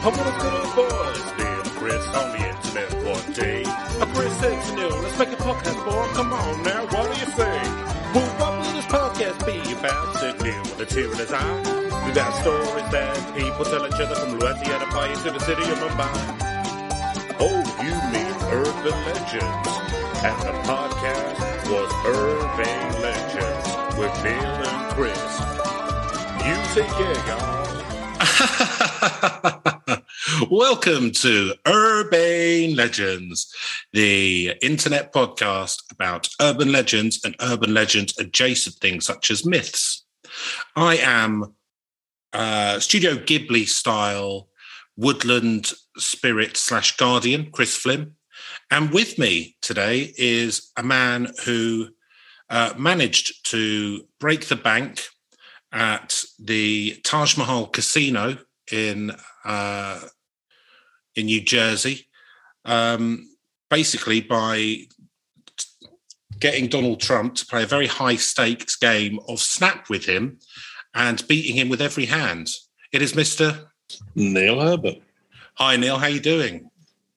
I want a good boys, Bill and Chris on the internet one day. A Chris said to Neil, let's make a podcast for him. Come on now, what do you think? Well, what will this podcast be about? Said Neil with a tear in his eye. We got stories that people tell each other from Louisiana Fire to the city of Mumbai. Oh, you mean urban legends. And the podcast was Urban Legends with Bill and Chris. You take care, y'all. Welcome to Urbane Legends, the internet podcast about urban legends and urban legends adjacent things such as myths. I am uh, Studio Ghibli style woodland spirit slash guardian, Chris Flynn. And with me today is a man who uh, managed to break the bank at the Taj Mahal Casino in uh, in New Jersey, um, basically by getting Donald Trump to play a very high stakes game of snap with him and beating him with every hand. It is Mister Neil Herbert. Hi Neil, how are you doing?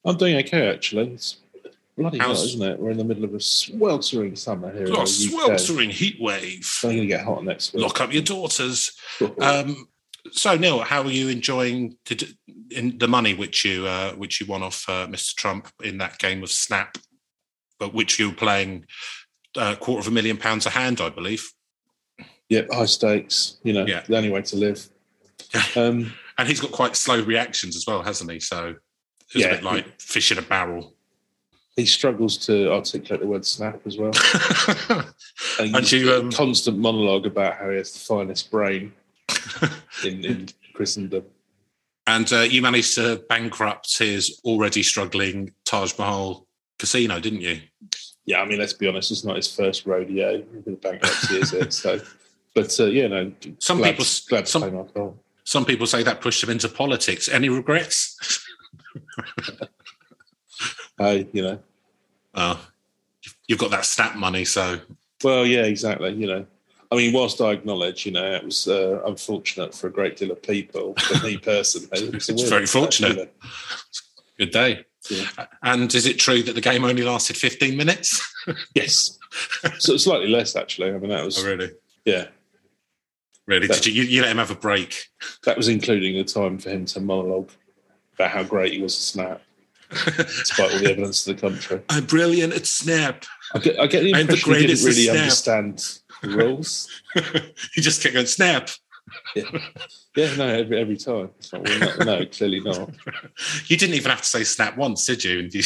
I'm doing okay actually. It's bloody hot, isn't it? We're in the middle of a sweltering summer here. Oh, UK. sweltering heat wave. It's going to get hot next week. Lock up your daughters. Um, so Neil, how are you enjoying in the money which you uh, which you won off uh, Mr. Trump in that game of Snap, but which you were playing a quarter of a million pounds a hand, I believe. Yep, high stakes. You know, Yeah. the only way to live. Um, And he's got quite slow reactions as well, hasn't he? So it's Yeah. a bit like fish in a barrel. he struggles to articulate the word snap as well. And, And you, um, constant monologue about how he has the finest brain in, in Christendom. And uh, you managed to bankrupt his already struggling Taj Mahal casino, didn't you? Yeah, I mean, let's be honest, it's not his first rodeo with bankruptcy, is it? So, but uh, yeah, no. Some glad, people- glad to some- play my. Some people say that pushed him into politics. Any regrets? Hey, you know, Oh, you've got that snap money, so Well, yeah, exactly. You know, I mean, whilst I acknowledge, you know, it was uh, unfortunate for a great deal of people, for me personally, it was It's very fortunate. Good day. Yeah. And is it true that the game only lasted 15 minutes? Yes, so slightly less actually. I mean, that was Oh, really? yeah, Really? That- Did you, you let him have a break? that was including the time for him to monologue about how great he was to snap, despite all the evidence to the contrary. I'm brilliant at snap. I get, I get the I'm the impression he didn't really at understand rules. he just kept going, snap. Yeah, no, every every time. It's like, well, no, no, clearly not. You didn't even have to say snap once, did you? And you-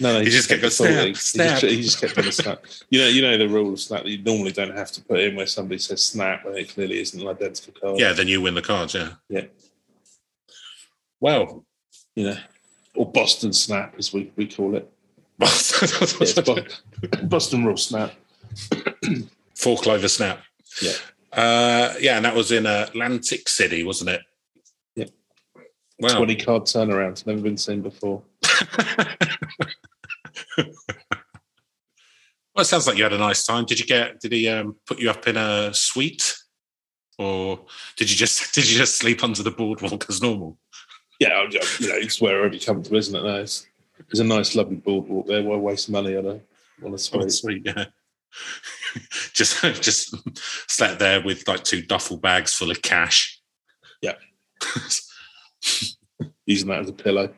No, no, You just kept going, kept the full- snap, he- he snap. just- He just kept on the snap. You know, you know the rule of snap that you normally don't have to put in where somebody says snap when it clearly isn't an identical card. yeah, then you win the cards, yeah. Yeah. Well, you know, or Boston snap as we, we call it. Yeah, it's Bo- Boston rule snap. Four clover snap. Yeah. Uh, yeah, and that was in Atlantic City, wasn't it? Yeah. Wow. Twenty card turnaround, never been seen before. Well, it sounds like you had a nice time. Did you get? Did he um, put you up in a suite, or did you just did you just sleep under the boardwalk as normal? Yeah, you know, it's wherever you're comfortable, isn't it? No, it's, there's a nice, lovely boardwalk there. Why waste money on a on a Oh, suite? sweet, yeah. just just slept there with like two duffel bags full of cash. Yeah. Using that as a pillow.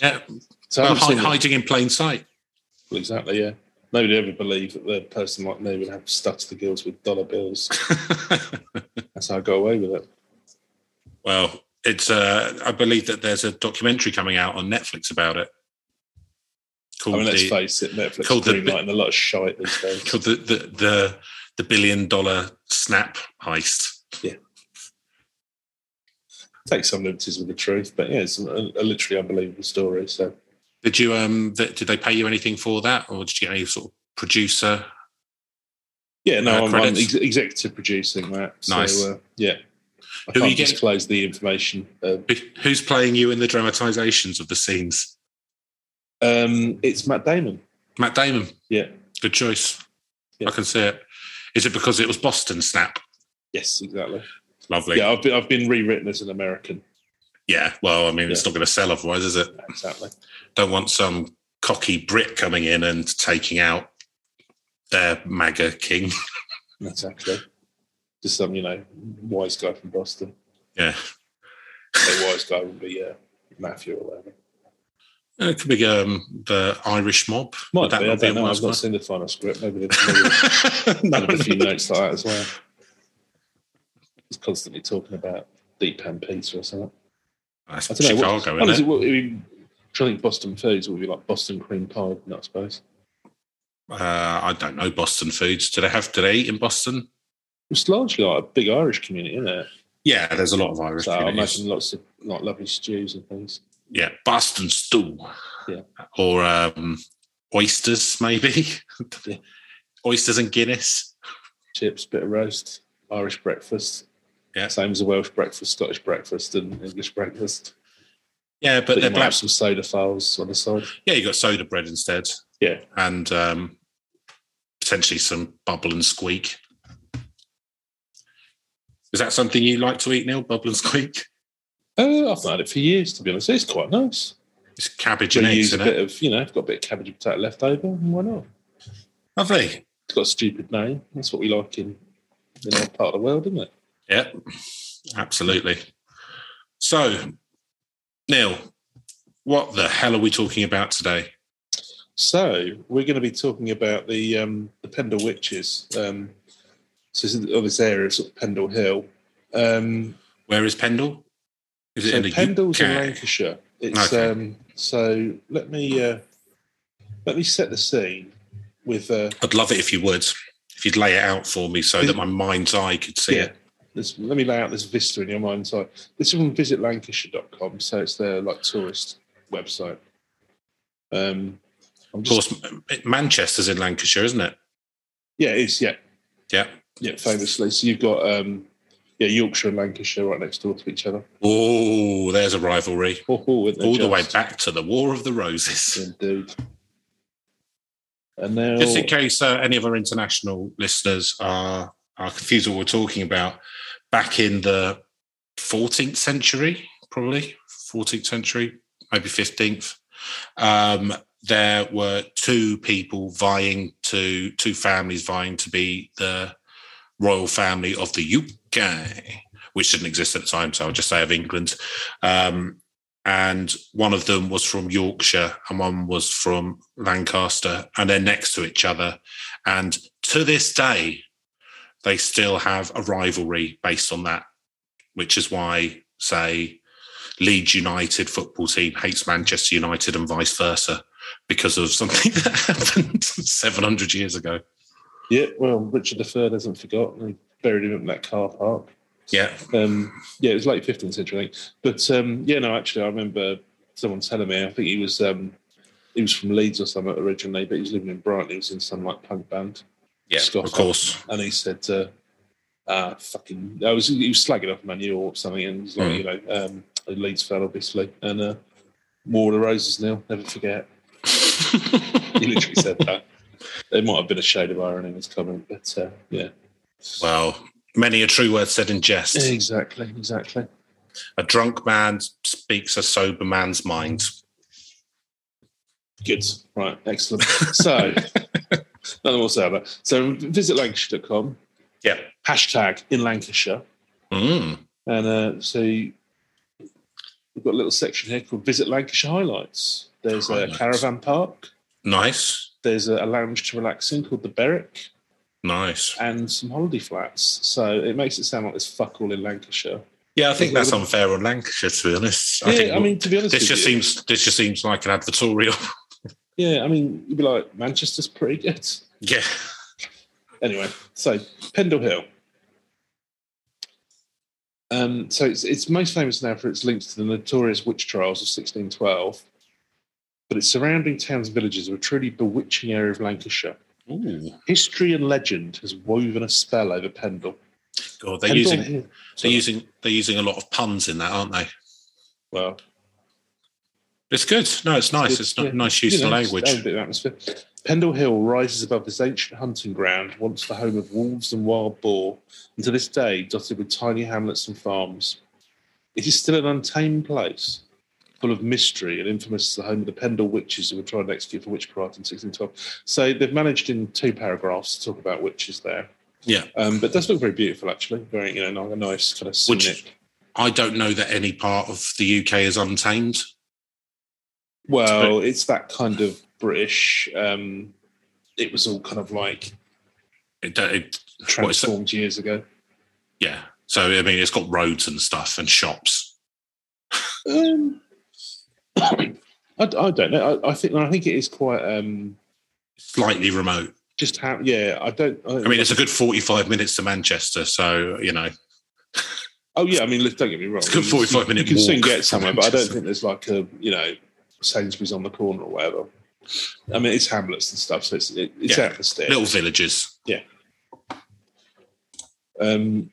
Yeah, So well, hi- hiding in plain sight. Well, exactly, yeah. Nobody ever believed that the person like me would have stuffed the gills with dollar bills. That's how I got away with it. well, it's. Uh, I believe that there's a documentary coming out on Netflix about it. I mean, let's the, face it, Netflix called is the- greenlighting a lot of shite these days. called the, the the the billion dollar snap heist. Yeah. Take some liberties with the truth, but yeah, it's a, a literally unbelievable story. So Did you um? th- Did they pay you anything for that, or did you get any sort of producer? yeah, no, Uh, I'm, I'm ex- executive producing that. So, Nice. Uh, yeah, I Who can't you getting- disclose the information. Uh, Who's playing you in the dramatizations of the scenes? Um, it's Matt Damon. Matt Damon. Yeah. Good choice. Yeah. I can see it. Is it because it was Boston Snap? Yes, exactly. Lovely. Yeah, I've been, I've been rewritten as an American. Yeah, well, I mean, it's not going to sell otherwise, is it? Exactly. Don't want some cocky Brit coming in and taking out their MAGA king. Exactly. Just some, you know, wise guy from Boston. Yeah, A wise guy would be uh, Matthew or whatever. It could be um, the Irish mob. Might that be. I don't know. I've not seen the final script. Maybe they've no, a few no. notes like that as well. He's constantly talking about deep pan pizza or something. That's I don't know. Chicago, what, isn't honestly, it? what, I mean, trying to think Boston foods would be like Boston cream pie, I suppose. Uh, I don't know Boston foods. Do they have? Do they eat in Boston? It's largely like a big Irish community, isn't it? Yeah, there's a lot of Irish. So I imagine lots of like lovely stews and things. Yeah, Boston stew. Yeah. Or um, oysters, maybe. Yeah. oysters and Guinness. Chips, bit of roast, Irish breakfast. Yeah. Same as a Welsh breakfast, Scottish breakfast, and English breakfast. Yeah, but But they're black. some soda files on the side. Yeah, you got soda bread instead. Yeah. And um, potentially some bubble and squeak. Is that something you like to eat, Neil? Bubble and squeak? Uh, I've not had it for years, to be honest. It's quite nice. It's cabbage and eggs a bit it. of, you know, you've got a bit of cabbage and potato left over, why not? Lovely. It's got a stupid name. That's what we like in, in our part of the world, isn't it? Yeah, absolutely. So, Neil, what the hell are we talking about today? So we're going to be talking about the um, the Pendle Witches. Um, so this is this area of sort of Pendle Hill. Um, Where is Pendle? Is it so Pendle's in Lancashire. It's Okay. um, so let me uh, let me set the scene with uh, I'd love it if you would. If you'd lay it out for me so that my mind's eye could see yeah. it. This, let me lay out this vista in your mind's eye. This is from visitlancashire.com, so it's their like tourist website. Um, Of course, Manchester's in Lancashire, isn't it? yeah, it is. Yeah, Yeah. yeah, famously. So you've got um, yeah, Yorkshire and Lancashire right next door to each other. Oh, there's a rivalry. Oh, All the way back to the War of the Roses. Indeed. And now, Just in case uh, any of our international listeners are, are confused what we're talking about, back in the 14th century, probably 14th century, maybe 15th, um, there were two people vying to, two families vying to be the royal family of the UK, which didn't exist at the time. So I'll just say of England. Um, and one of them was from Yorkshire and one was from Lancaster, and they're next to each other. And to this day, they still have a rivalry based on that, which is why, say, Leeds United football team hates Manchester United and vice versa because of something that happened 700 years ago. yeah, well, Richard III hasn't forgotten. Buried him in that car park. Yeah. Um, yeah, it was late 15th century, I think. But um, yeah, no, actually, I remember someone telling me. I think he was um, he was from Leeds or something originally, but he was living in Brighton. He was in some like punk band, Yeah, Scott. of course. and he said, uh, "Ah, fucking." I was he was slagging off Man U or something, and he's like, Mm. you know, um, a Leeds fan, obviously, and uh, War of the Roses. Neil, never forget. He literally said that. There might have been a shade of irony in his comment, but uh, yeah, well, many a true word said in jest. exactly, exactly. A drunk man speaks a sober man's mind. Good. Right. Excellent. So, nothing more to say about that. So, visit lancashire.com, Yeah. hashtag in Lancashire. Mm. And uh, so, we've got a little section here called Visit Lancashire Highlights. There's Highlights. a caravan park, Nice. there's a, a lounge to relax in called the Berwick, Nice. and some holiday flats. So, it makes it sound like there's fuck all in Lancashire. Yeah, I think that's unfair on Lancashire, to be honest. I yeah, think I mean, to be honest, this just you, seems this just seems like an advertorial. yeah, I mean, you'd be like, Manchester's pretty good. yeah. Anyway, so Pendle Hill. Um, so it's, it's most famous now for its links to the notorious witch trials of 1612, but its surrounding towns and villages are a truly bewitching area of Lancashire. Ooh. History and legend has woven a spell over Pendle. God, they're Pendle using they're Sorry. using they're using a lot of puns in that, aren't they? well, It's good. No, it's nice. It's yeah, nice use you of language. a bit of atmosphere. Pendle Hill rises above this ancient hunting ground, once the home of wolves and wild boar, and to this day dotted with tiny hamlets and farms. it is still an untamed place, full of mystery and infamous as the home of the Pendle witches who were tried and executed for witchcraft in 1612. So they've managed in two paragraphs to talk about witches there. Yeah. Um, but does look very beautiful, actually. Very, you know, a nice kind of Which- scenic. I don't know that any part of the UK is untamed. Well, it's that kind of British. Um, it was all kind of like It, it, What is that? transformed years ago. yeah. So I mean, it's got roads and stuff and shops. Um, I, I don't know. I, I think I think it is quite um, Slightly remote. just how. Yeah, I don't. I, I mean, it's a good forty-five minutes to Manchester, so you know. oh yeah. I mean, don't get me wrong. It's a good 45 you, minute You can soon get somewhere, but I don't think there's like a you know Sainsbury's on the corner or whatever. I mean, it's hamlets and stuff, so it's it, it's Yeah. out the stairs. Little villages. Yeah. Um,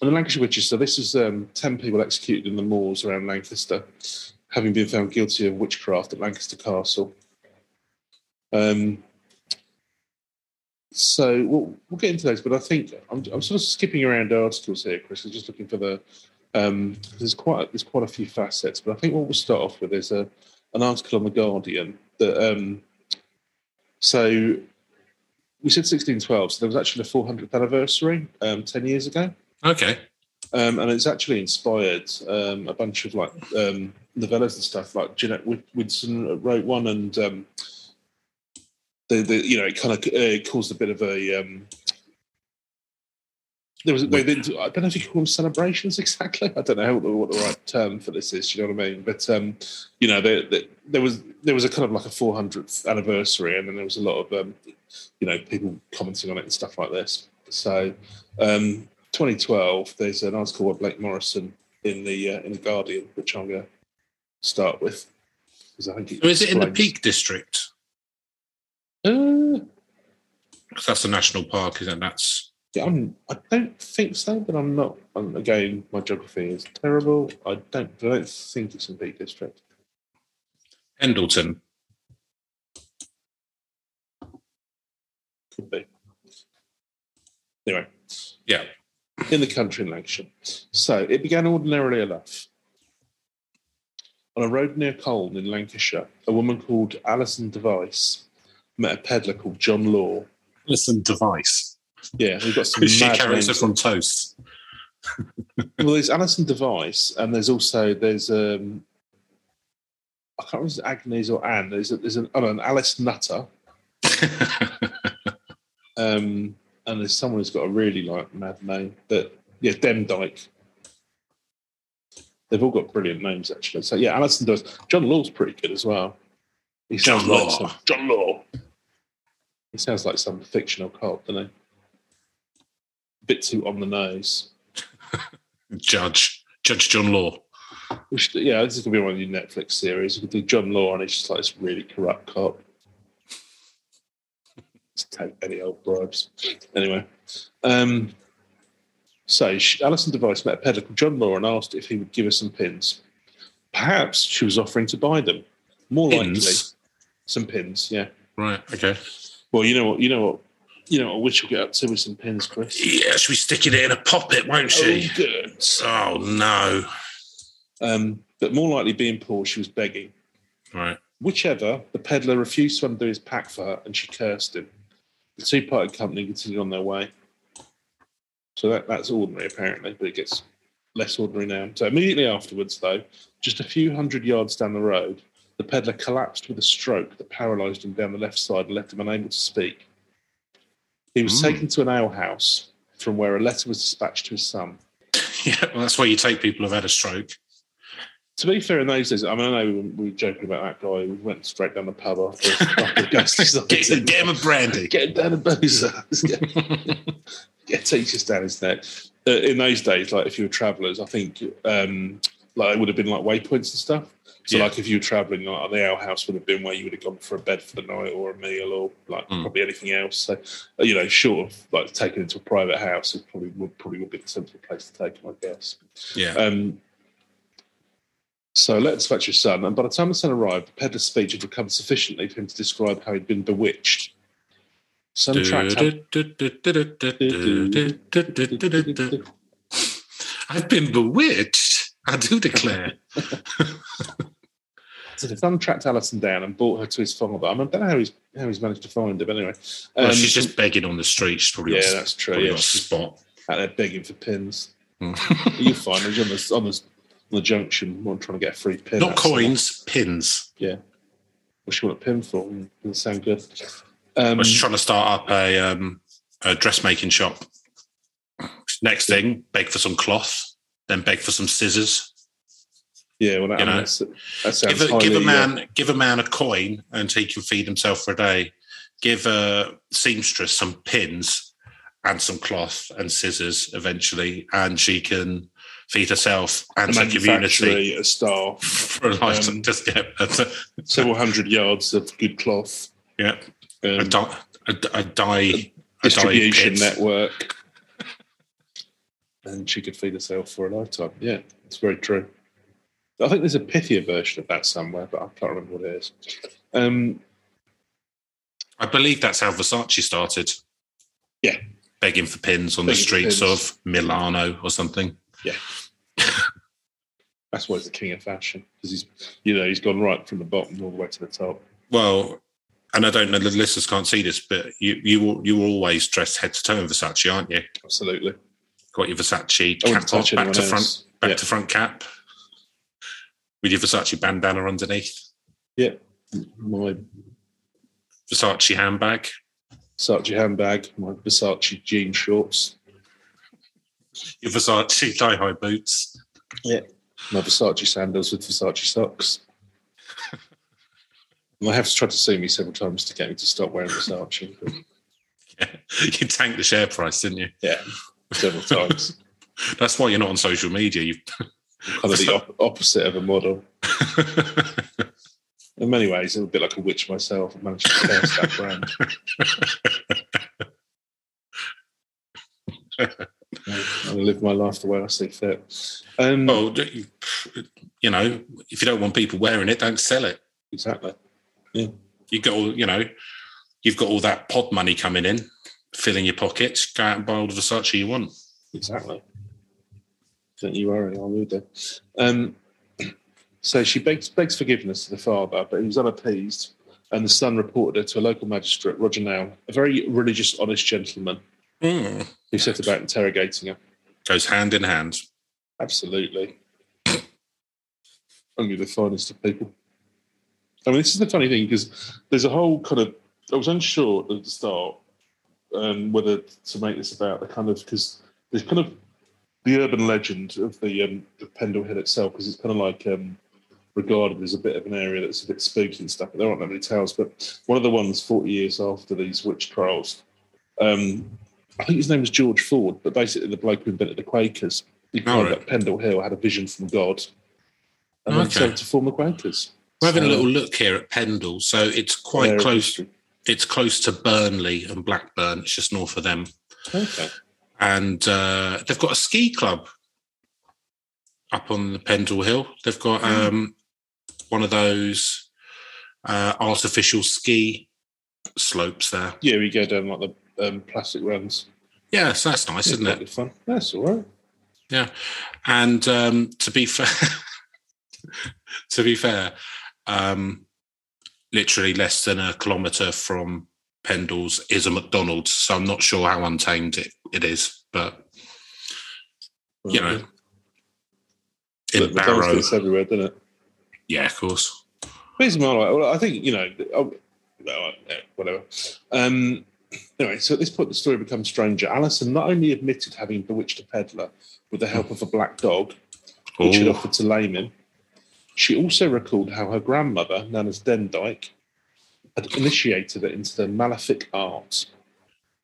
and the Lancashire witches. So this is um, ten people executed in the moors around Lancaster, having been found guilty of witchcraft at Lancaster Castle. Um, so we'll, we'll get into those, but I think I'm, I'm sort of skipping around articles here, Chris. I'm just looking for the. Um, there's quite there's quite a few facets, but I think what we'll start off with is a an article on the Guardian that. Um, so we said 1612, so there was actually the 400th anniversary um, 10 years ago. Okay. Um, and it's actually inspired um, a bunch of like um, novellas and stuff. Like Jeanette Whit- wrote one, and um, the, the you know it kind of uh, caused a bit of a. Um, there was they, they, I don't know if you call them celebrations exactly. I don't know what the, what the right term for this is. You know what I mean? But um, you know, there, there, there was there was a kind of like a 400th anniversary, and then there was a lot of um, you know people commenting on it and stuff like this. So. Um, 2012, there's an article by Blake Morrison in the uh, in the Guardian, which I'm going to start with because I think it So is it in the Peak District? Uh, that's a national park, isn't it? That's yeah, I'm, I don't think so, but I'm not. I'm, again, my geography is terrible. I don't. I don't think it's in Peak District. Pendleton. Could be. Anyway, Yeah. in the country in Lancashire. So it began ordinarily enough. On a road near Colne in Lancashire, a woman called Alison Device met a peddler called John Law. Alison device. Yeah, we've got some she a mad character names. from Toast? Well, there's Alison Device, and there's also there's um, I can't remember if it's Agnes or Anne. There's a, there's an, oh, an Alice Nutter, um, and there's someone who's got a really like mad name. But yeah, Demdike. They've all got brilliant names actually. So yeah, Alison does. John Law's pretty good as well. He sounds John like some, John Law. He sounds like some fictional cult, doesn't he? bit too on the nose. Judge. Judge John Law. We should, yeah, this is gonna be one of your Netflix series. We could do John Law, and he's just like this really corrupt cop. Just take any old bribes. Anyway, um, so she, Alison Device met a peddler called John Law and asked if he would give her some pins. Perhaps she was offering to buy them. More likely, some pins. Yeah. Right. Okay. Well, you know what? You know what? You know what? Which will get up to with some pins, Chris. Yeah, she'll be sticking it in a poppet, won't she? Oh, good. Oh, no. Um, but more likely, being poor, she was begging. Right. Whichever, the peddler refused to undo his pack for her and she cursed him. The two parted company continued on their way. So that, that's ordinary, apparently, but it gets less ordinary now. So immediately afterwards, though, just a few hundred yards down the road, the peddler collapsed with a stroke that paralysed him down the left side and left him unable to speak. He was Mm. taken to an alehouse from where a letter was dispatched to his son. Yeah, well, that's why you take people who've had a stroke. To be fair, in those days, I mean, I know we were, we were joking about that guy who went straight down the pub after, ghost Get, get him a brandy. Get him down a boozer. Let's Get, get down his neck. Uh, in those days, like if you were travellers, I think um, like it would have been like waypoints and stuff. So Yeah. like if you were travelling, like the ale house would have been where you would have gone for a bed for the night or a meal or like Mm. probably anything else. So uh, you know, short of like taking into a private house, it probably would probably would be the sensible place to take him, I guess. yeah. Um, so let's fetch your son, and by the time the son arrived, the peddler's speech had recovered sufficiently for him to describe how he'd been bewitched. Some tracks I've been bewitched. I do declare. So they've done tracked Alison down and brought her to his father. I, I don't know how he's how he's managed to find her, but anyway. Well, Um, she's just begging on the street. She's probably yeah, got, that's true. Yeah, she's spot. out there begging for pins. Mm. You'll find her. She's on the on the, on the junction, one trying to get a free pin. Not out of someone. coins, pins. Yeah. What's she want a pin for? Doesn't sound good. Um, Well, she's trying to start up a, um, a dressmaking shop. Next thing, beg for some cloth, then beg for some scissors. yeah, well, that, you know, that's, that sounds Give a, give a highly, uh, man give a man a coin and he can feed himself for a day. Give a seamstress some pins and some cloth and scissors eventually, and she can feed herself and a the community a staff, for a lifetime. Um, Just yeah, a, several hundred yards of good cloth, yeah, a, um, di- a, a a dye distribution pit. network, and she could feed herself for a lifetime. Yeah, it's very true. I think there's a pithier version of that somewhere, but I can't remember what it is. Um, I believe that's how Versace started. Yeah. begging for pins on the Begging for streets of Milano or something. Yeah. That's why he's the king of fashion because he's, you know, he's gone right from the bottom all the way to the top. Well, and I don't know the listeners can't see this, but you you will you were always dressed head to toe in Versace, aren't you? Absolutely. Got your Versace cap on, back to else. front, back Yeah. to front cap, with your Versace bandana underneath, Yep. My Versace handbag, Versace handbag, my Versace jean shorts, your Versace thigh high boots. Yep. My Versace sandals with Versace socks. I have tried to sue me several times to get me to stop wearing Versace. but Yeah. You tanked the share price, didn't you? Yeah, several times. That's why you're not on social media. You kind of the op- opposite of a model. In many ways, I'm a bit like a witch myself. I managed to curse that brand. I live my life the way I see fit. Um, well, you know, if you don't want people wearing it, don't sell it. exactly. You got all, you know, you've got all that pod money coming in, filling your pockets. Go out and buy all the Versace you want. Exactly. Don't you worry, I'll read it. Um, so she begs, begs forgiveness to the father, but he was unappeased, and the son reported her to a local magistrate, Roger Nowell, a very religious, honest gentleman, who set about interrogating her. Goes hand in hand. Absolutely. Only the finest of people. I mean, this is the funny thing because there's a whole kind of. I was unsure at the start um, whether to make this about the kind of because there's kind of the urban legend of the um, of Pendle Hill itself because it's kind of like um, regarded as a bit of an area that's a bit spooky and stuff. But there aren't that many tales. But one of the ones 40 years after these witch trials, um, I think his name was George Ford, but basically the bloke who invented the Quakers, he Oh, climbed right. up Pendle Hill, had a vision from God, and then Okay. decided to form the Quakers. We're having a little look here at Pendle, so it's quite close. It's close to Burnley and Blackburn. It's just north of them, Okay. and uh, they've got a ski club up on the Pendle Hill. They've got um, one of those uh, artificial ski slopes there. Yeah, we go down like the um, plastic runs. Yeah, so that's nice, isn't it? Fun. That's all right. Yeah, and um, to be fair, to be fair, um, literally less than a kilometre from Pendle's is a McDonald's. So I'm not sure how untamed it, it is, but you know, in But Barrow, gets everywhere, doesn't it? yeah, of course. My like. Well, I think you know. oh, no, whatever. Um, anyway, so at this point, the story becomes stranger. Alison not only admitted having bewitched a peddler with the help of a black dog, which had Oh, offered to lame him, she also recalled how her grandmother, known as Demdike, had initiated her into the malefic arts.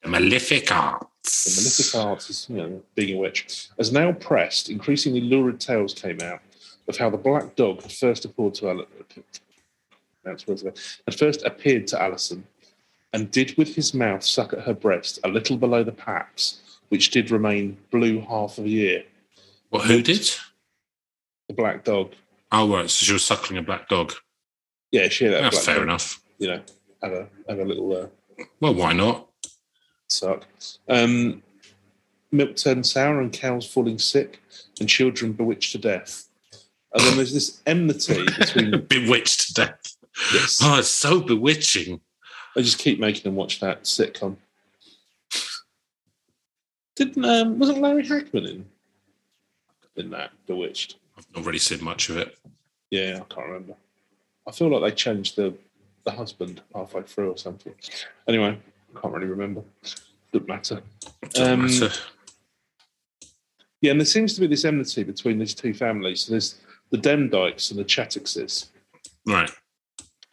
the malefic arts. The malefic arts is, you know, being a witch. As Nowell pressed, increasingly lurid tales came out of how the black dog had first appeared to Al- had first appeared to Alison and did with his mouth suck at her breast a little below the paps, which did remain blue half of a year. What? Who did? The black dog. Oh, right. So she was suckling a black dog. Yeah, she had that That's fair dog, enough. You know, have a have a little uh, Well, why not? suck. Um, milk turned sour and cows falling sick and children bewitched to death. And then there's this enmity between. Bewitched to death. yes, Oh, it's so bewitching. I just keep making them watch that sitcom. Didn't um, wasn't Larry Hackman in in that Bewitched? I've not really seen much of it. Yeah, I can't remember. I feel like they changed the the husband halfway through or something. Anyway, I can't really remember. Doesn't matter. Doesn't Um, matter. Yeah, and there seems to be this enmity between these two families. So there's the Demdikes and the Chattoxes. Right.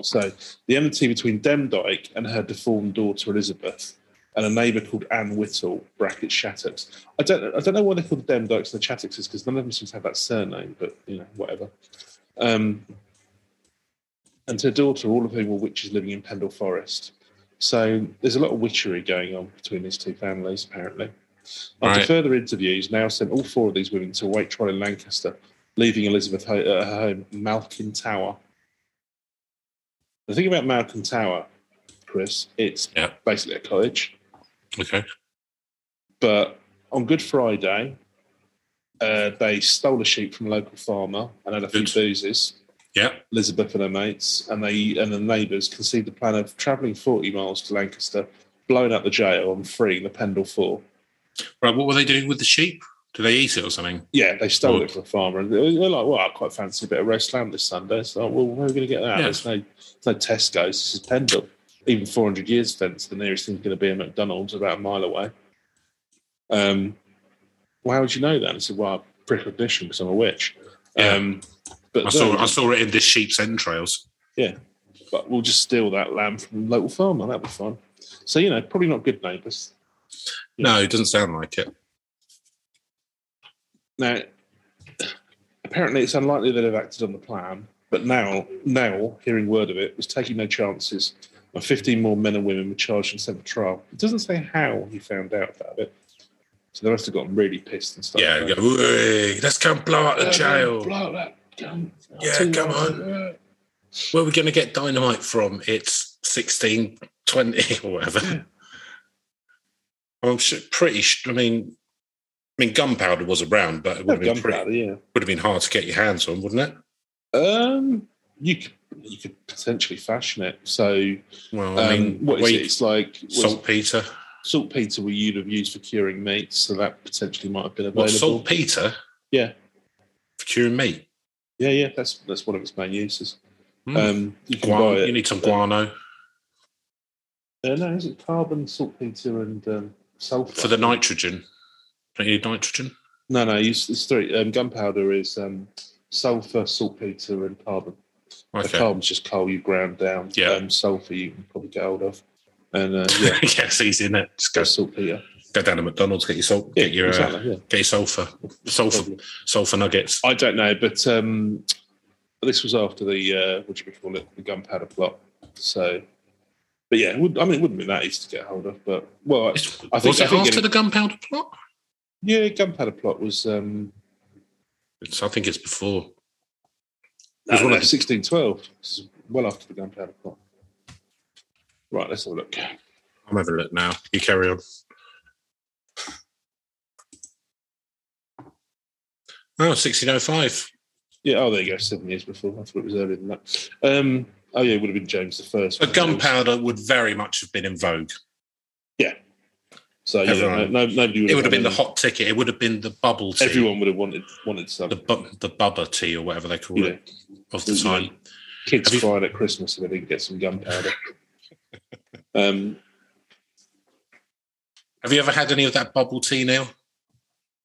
So the enmity between Demdike and her deformed daughter Elizabeth, and a neighbour called Anne Whittle (bracket Chattox). I don't, I don't know why they call the Demdikes and the Chattoxes because none of them seem to have that surname, but you know, whatever. Um, and her daughter, all of whom were witches living in Pendle Forest. So there's a lot of witchery going on between these two families, apparently. After Right. further interviews, Nowell sent all four of these women to await trial in Lancaster, leaving Elizabeth at her home, Malkin Tower. The thing about Malkin Tower, Chris, it's Yeah. basically a cottage. Okay. But on Good Friday, uh, they stole a sheep from a local farmer and had a few boozes. Yeah. Elizabeth and her mates, and they and the neighbours conceived the plan of travelling 40 miles to Lancaster, blowing up the jail and freeing the Pendle Four. Right. What were they doing with the sheep? Do they eat it or something? Yeah, they stole Good. it from a farmer, and they're like, "Well, I quite fancy a bit of roast lamb this Sunday." So, well, where are we going to get that? Yeah. There's no, there's no Tesco's. This is Pendle. Even 400 years fence, the nearest thing's going to be a McDonald's about a mile away. Um, well, how would you know that? And I said, "Well, precognition because I'm a witch." Yeah. Um, but I saw. I saw it in this sheep's entrails. Yeah. But we'll just steal that lamb from the local farmer. That'll be fun. So you know, probably not good neighbours. No, it doesn't sound like it. Now, apparently, it's unlikely they'd have acted on the plan. But now, now, hearing word of it, was taking no chances. And 15 more men and women were charged and sent for trial. It doesn't say how he found out about it. So they must have gotten really pissed and stuff. Yeah. like Go, let's come blow up the that. jail. Blow that gun. Yeah, come on. Where are we going to get dynamite from? It's sixteen twenty or whatever. I'm su- pretty. I mean, I mean, gunpowder was around, but it would have been pretty, yeah. would have been hard to get your hands on, wouldn't it? Um, you could you could potentially fashion it. So, Well, I um, what is it? It's like saltpeter. saltpeter we you'd have used for curing meat, so that potentially might have been What available. saltpeter Yeah, for curing meat? yeah, yeah. That's that's one of its main uses. Hmm. Um, you can Guano, buy it. you need some guano Uh, no, is it carbon, saltpeter, and um, sulfur for the nitrogen. Don't you need nitrogen? No, no. Use it's three. Um, gunpowder is um, sulfur, saltpeter, and carbon. The Okay. carbon's just coal you ground down. Yeah. Um, sulfur you can probably get hold of, and uh, yeah, yeah, it's easy, isn't it? Just go, saltpeter. go down to McDonald's, get your salt, Yeah, get your uh. Yeah. get your sulfur, sulfur, Probably. sulfur nuggets. I don't know, but um, this was after the uh, what do you call it, the gunpowder plot. So, but yeah, would, I mean, it wouldn't be that easy to get hold of. But well, I think- was I it think after getting- the gunpowder plot? yeah, gunpowder plot was um, It's, I think it's before. No, was one no, of the- 1612. This is well after the gunpowder plot. Right, let's have a look. I'm having a look now. You carry on. Oh, 1605. Yeah, oh, there you go, seven years before. I thought it was earlier than that. Um, oh yeah, it would have been James the First. But gunpowder would very much have been in vogue. So yeah, no, no, nobody would. It would have been the hot ticket. It would have been the bubble tea. Everyone would have wanted wanted some. The, bu- the bubba tea or whatever they call Yeah. it of the Yeah. time. Kids Have you- cried at Christmas if they didn't get some gunpowder. um, Have you ever had any of that bubble tea, Neil?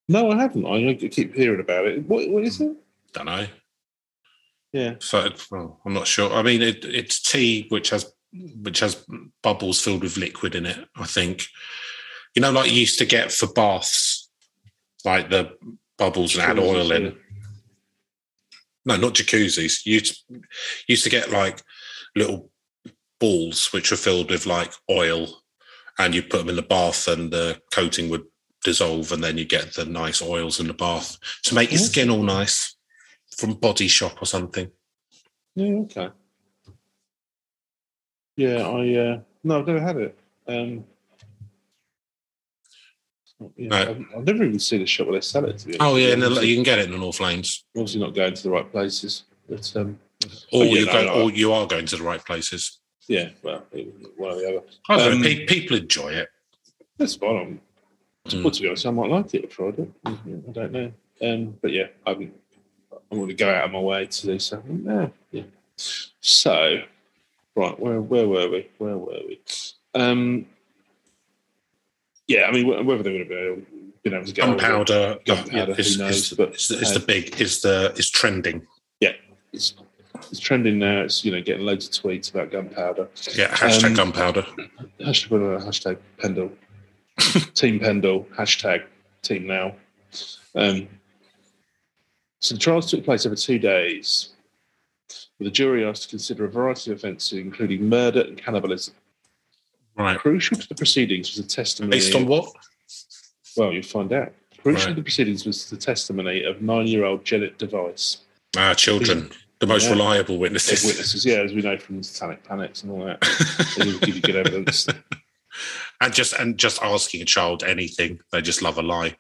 no, I haven't. I keep hearing about it. What, what is it? Don't know. Yeah. So well, I'm not sure. I mean, it, it's tea which has which has bubbles filled with liquid in it. I think. You know, like you used to get for baths, like the bubbles and add oil in. No, not jacuzzis. You used, used to get like little balls which were filled with like oil, and you put them in the bath, and the coating would dissolve, and then you get the nice oils in the bath to make your skin all nice from Body Shop or something. Yeah. Okay. Yeah, I uh, no, I've never had it. Um, Yeah, No. I've, I've never even seen a shop where they sell it. To be. Oh yeah, and you can get it in the North Lanes, obviously not going to the right places. But um, or yeah, you no, go, no. or you are going to the right places. yeah, well, one or the other. I don't know, Um, people enjoy it. That's fine. I'm, Mm. Well, to be honest, I might like it if I tried it. I don't know. Um, but yeah, I'm, I'm going to go out of my way to do something. No, yeah. So, right, where where were we? Where were we? Um, yeah, I mean, whether they would have been able to get hold of it, Gunpowder, Gunpowder, who is, knows, is, but, is, the- is hey. the big is the is trending. Yeah, it's, it's trending now. It's you know getting loads of tweets about gunpowder. Yeah, hashtag Um, gunpowder. Hashtag uh, hashtag Pendle, Team Pendle, hashtag Team Now. Um, so the trials took place over two days, with the jury asked to consider a variety of offences, including murder and cannibalism. Right. Crucial to the proceedings was the testimony. Based on what? well, you'll find out. Crucial to Right. the proceedings was the testimony of nine-year-old Janet Device, Ah, children, the most Yeah. reliable witnesses. witnesses. Yeah, as we know from Satanic Panics and all that, they give you good evidence. and just and just asking a child anything, they just love a lie.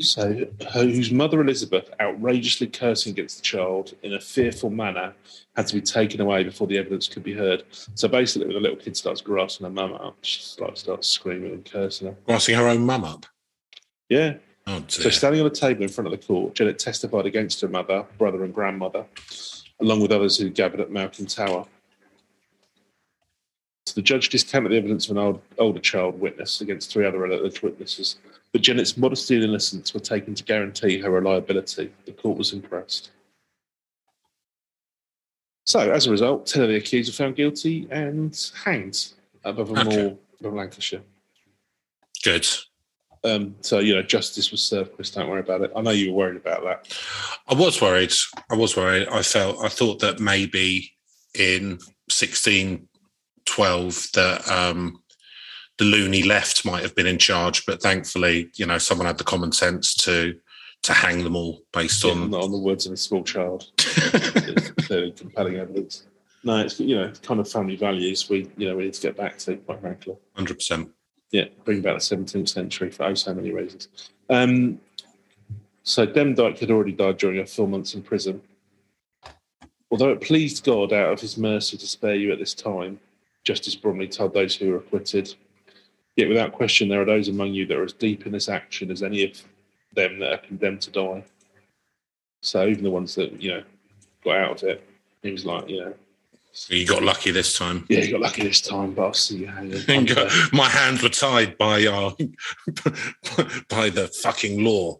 So, her, whose mother Elizabeth, outrageously cursing against the child in a fearful manner, had to be taken away before the evidence could be heard. So basically, when the little kid starts grassing her mum up, she like starts screaming and cursing her. Grassing her own mum up. Yeah. Oh So standing on a table in front of the court, Janet testified against her mother, brother, and grandmother, along with others who gathered at Malkin Tower. So the judge discounted the evidence of an old, older child witness against three other alleged witnesses, but Janet's modesty and innocence were taken to guarantee her reliability. The court was impressed. So, as a result, 10 of the accused were found guilty and hanged at Botherwell Okay. of Lancashire. Good. Um, so, you know, justice was served, Chris. Don't worry about it. I know you were worried about that. I was worried. I was worried. I felt. I thought that maybe in sixteen twelve that um, the loony left might have been in charge, but thankfully, you know, someone had the common sense to to hang them all based Yeah, on. on the words of a small child. clearly compelling evidence. No, it's you know kind of family values we you know we need to get back to quite frankly. Hundred percent. Yeah, bring back the seventeenth century for oh so many reasons. Um, so Demdike had already died during her four months in prison. Although it pleased God out of His mercy to spare you at this time, Justice Bromley told those who were acquitted. Yet without question, there are those among you that are as deep in this action as any of them that are condemned to die. So even the ones that you know got out of it, he was like, you know, so You got lucky this time. yeah, you got lucky this time, but I'll see you hanging. My hands were tied by uh, by the fucking law,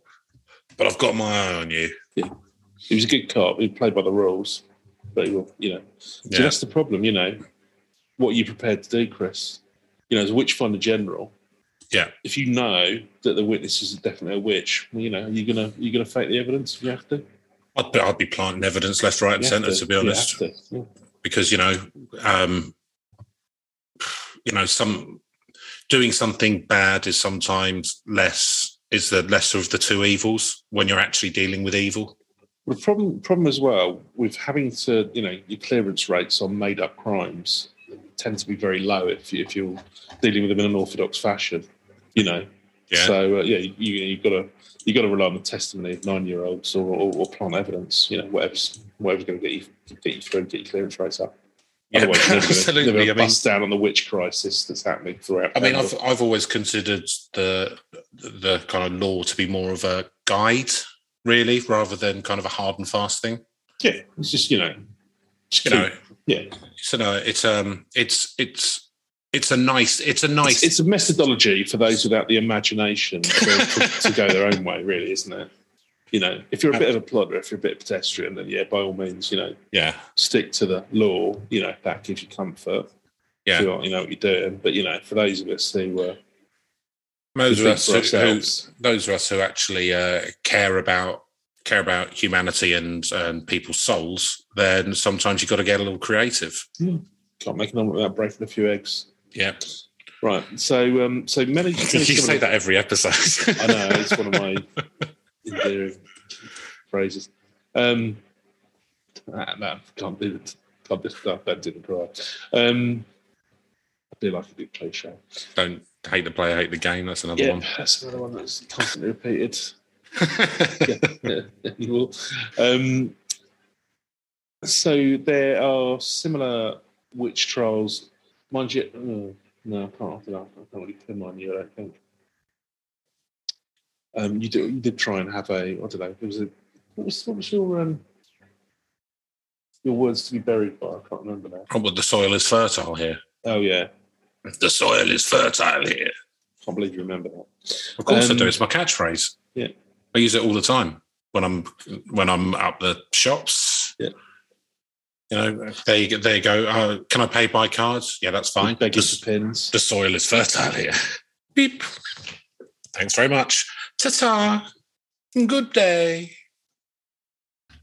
but I've got my eye on you. Yeah. He was a good cop. He played by the rules, but he will, you know. So Yeah. that's the problem, you know. What are you prepared to do, Chris? You know, as a witch finder general, Yeah. if you know that the witness is definitely a witch, well, you know, are you gonna you gonna fake the evidence if you have to? I'd be, I'd be planting evidence left, right, and centre, to be honest. to. Yeah. because you know um you know some doing something bad is sometimes less is the lesser of the two evils when you're actually dealing with evil The problem problem as well with having to, you know, your clearance rates on made up crimes tend to be very low if if you're dealing with them in an orthodox fashion. You know, yeah So uh, yeah, you, you you've got to you got to rely on the testimony of nine year olds or, or, or plant evidence. You know, whatever's whatever's going to get you get you through and get your clearance rates up. yeah Otherwise, you're gonna- absolutely i mean bust down on the witch crisis that's happening throughout. I mean, I've i've always considered the the kind of law to be more of a guide really rather than kind of a hard and fast thing yeah, it's just you know, you know yeah, so no it's um it's it's it's a nice it's a nice it's, it's a methodology for those without the imagination to, go their own way, really, isn't it? You know, if you're a bit of a plodder, if you're a bit of a pedestrian, then yeah, by all means, you know, yeah stick to the law. You know, that gives you comfort. Yeah. like you know what you're doing. But you know, for those of us who uh, those of us who, who, those of us who actually uh, care about care about humanity and and people's souls, then sometimes you've got to get a little creative. can't make an omelette without breaking a few eggs. Yeah, Right. So, um, so many. you say that every episode. I know it's one of my endearing phrases. Um, ah, no, can't do it. Can't do that. Do the cry. Um, I do like a good cliche. don't Hate the player, hate the game. That's another Yeah, one. that's another one that's constantly repeated. you will. Um, so there are similar witch trials. Mind you, oh, no, I can't. I. I can't really pin on you. I don't think. Um, you did. You did try and have a. I don't know. It was a. What was, what was your um, your words to be buried by? I can't remember now. Oh, but the soil is fertile here. Oh yeah, The soil is fertile here. can't believe you remember that. Of course I Um, do. It's my catchphrase. yeah. I use it all the time when I'm when I'm at the shops. Yeah. You know, there you go. There you go. Uh, can I pay by cards? Yeah, that's fine. The, pins. the soil is fertile here. Beep. Thanks very much. Ta-ta. Good day. I'm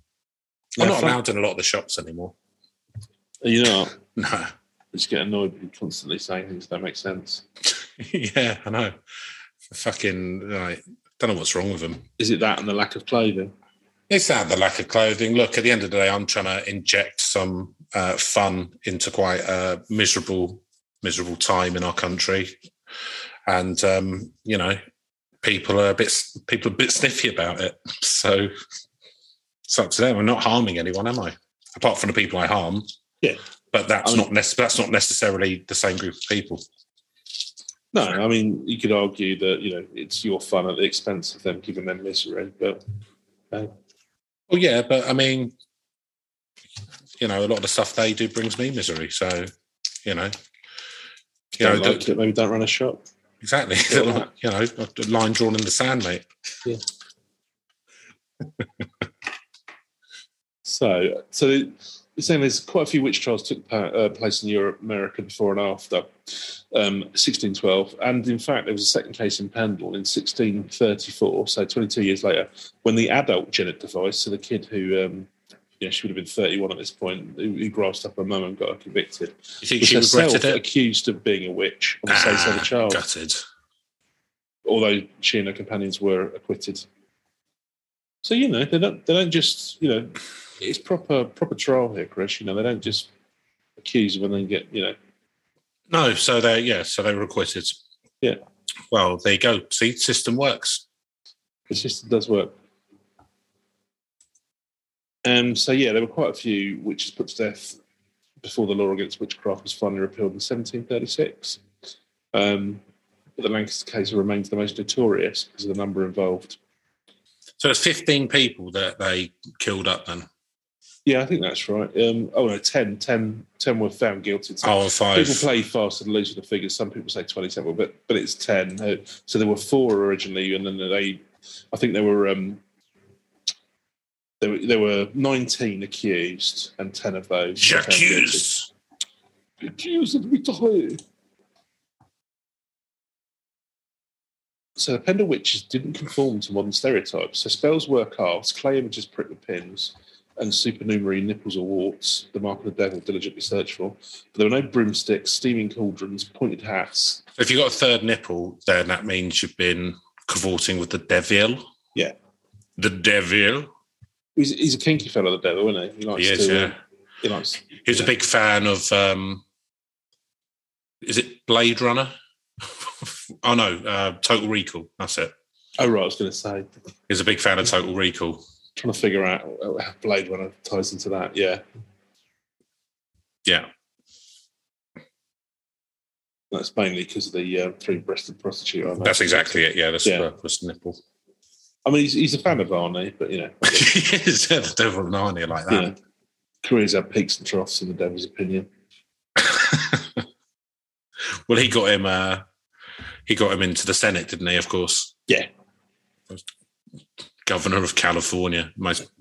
Yeah, not fun- allowed in a lot of the shops anymore. You know, No. I just get annoyed with you constantly saying things that make sense. yeah, I know. Fucking like, don't know what's wrong with them. Is it that and the lack of clothing? It's that the lack of clothing. Look, at the end of the day, I'm trying to inject some uh, fun into quite a miserable, miserable time in our country, and um, you know, people are a bit people are a bit sniffy about it. So it's up to them. I'm not harming anyone, am I? Apart from the people I harm. Yeah. but that's I mean- not nec- that's not necessarily the same group of people. No, I mean you could argue that you know it's your fun at the expense of them giving them misery, but um, Well, yeah, but I mean, you know, a lot of the stuff they do brings me misery. So, you know, you don't the- like maybe don't run a shop. exactly. Like, you know, a line drawn in the sand, mate. Yeah. So, so you're saying there's quite a few witch trials took uh, place in Europe, America before and after um, 1612, and in fact there was a second case in Pendle in 1634, so 22 years later, when the adult Janet device, so the kid who, um, yeah, she would have been 31 at this point, who, who grasped up her mum and got her convicted, You think was she herself it? accused of being a witch on the face of a Ah, child, gutted. although she and her companions were acquitted. So you know they don't they don't just you know it's proper proper trial here, Chris. You know they don't just accuse them and then get you know No, so they yeah, so they were acquitted. Yeah. Well, there you go. See, system works. the system does work. Um, so yeah, there were quite a few witches put to death before the law against witchcraft was finally repealed in 1736. Um, but the Lancaster case remains the most notorious because of the number involved. So it's 15 people that they killed up then. Yeah, I think that's right. Um, oh no, 10, 10, 10 were found guilty. So Oh, and five. People play fast and loose with the figures. Some people say twenty-seven, but but it's ten. Uh, So there were four originally, and then they, I think there were um, there were, there were nineteen accused, and ten of those were found guilty. J'accuse. Accused of victory. So the Pendle witches didn't conform to modern stereotypes. So spells were cast, clay images pricked with pins, and supernumerary nipples or warts, the mark of the devil diligently searched for. But there were no broomsticks, steaming cauldrons, pointed hats. If you got a third nipple, then that means you've been cavorting with the devil. Yeah. The devil. He's, he's a kinky fellow, the devil, isn't he? He likes He is, to. yeah. he likes. He was a big fan of um is it Blade Runner? Oh no, uh, Total Recall. That's it. Oh right, I was going to say, he's a big fan of Total Recall. trying to figure out how Blade Runner ties into that. Yeah, Yeah. that's mainly because of the uh, three-breasted prostitute. I. That's exactly it. Yeah, that's Yeah. the nipple. I mean, he's, he's a fan of Arnie, but you know, he is the devil of Narnia like you that. know, careers have peaks and troughs in the devil's opinion. well, he got him. Uh, he got him into the Senate, didn't he? Of course. Yeah. Governor of California, most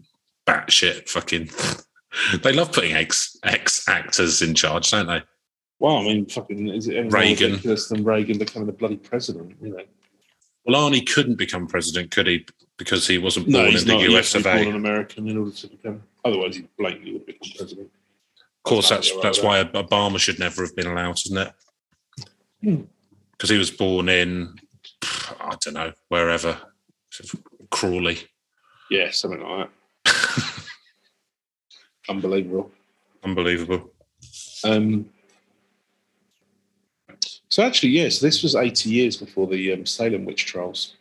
batshit fucking. they love putting ex ex actors in charge, don't they? Well, I mean, fucking, is it any more Reagan. ridiculous than Reagan becoming the bloody president? You know, Well, Arnie couldn't become president, could he? Because he wasn't born in the He US of A. born an American in order to become. Otherwise, he blatantly would become president. Of course, that's that's there. why Obama should never have been allowed, isn't it? Hmm. Because he was born in, I don't know, wherever, Crawley. Yeah, something like that. Unbelievable. Unbelievable. Um, So actually, yes, this was 80 years before the um, Salem witch trials.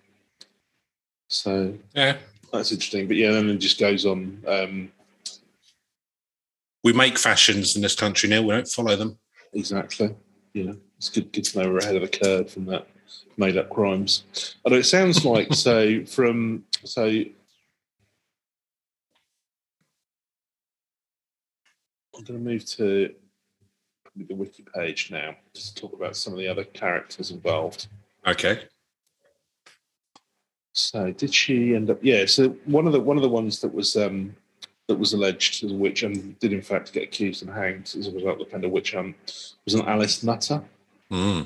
So Yeah. that's interesting. But yeah, then it just goes on. Um, We make fashions in this country now. We don't follow them. exactly. You know, it's good, good to know we're ahead of the curve from that made up crimes. I Although it sounds like so from so. I'm going to move to the wiki page now just to talk about some of the other characters involved. Okay. So did she end up? Yeah. So one of the one of the ones that was um, that was alleged as a witch and did in fact get accused and hanged as a result of the Pendle witch hunt was an Alice Nutter, Mm.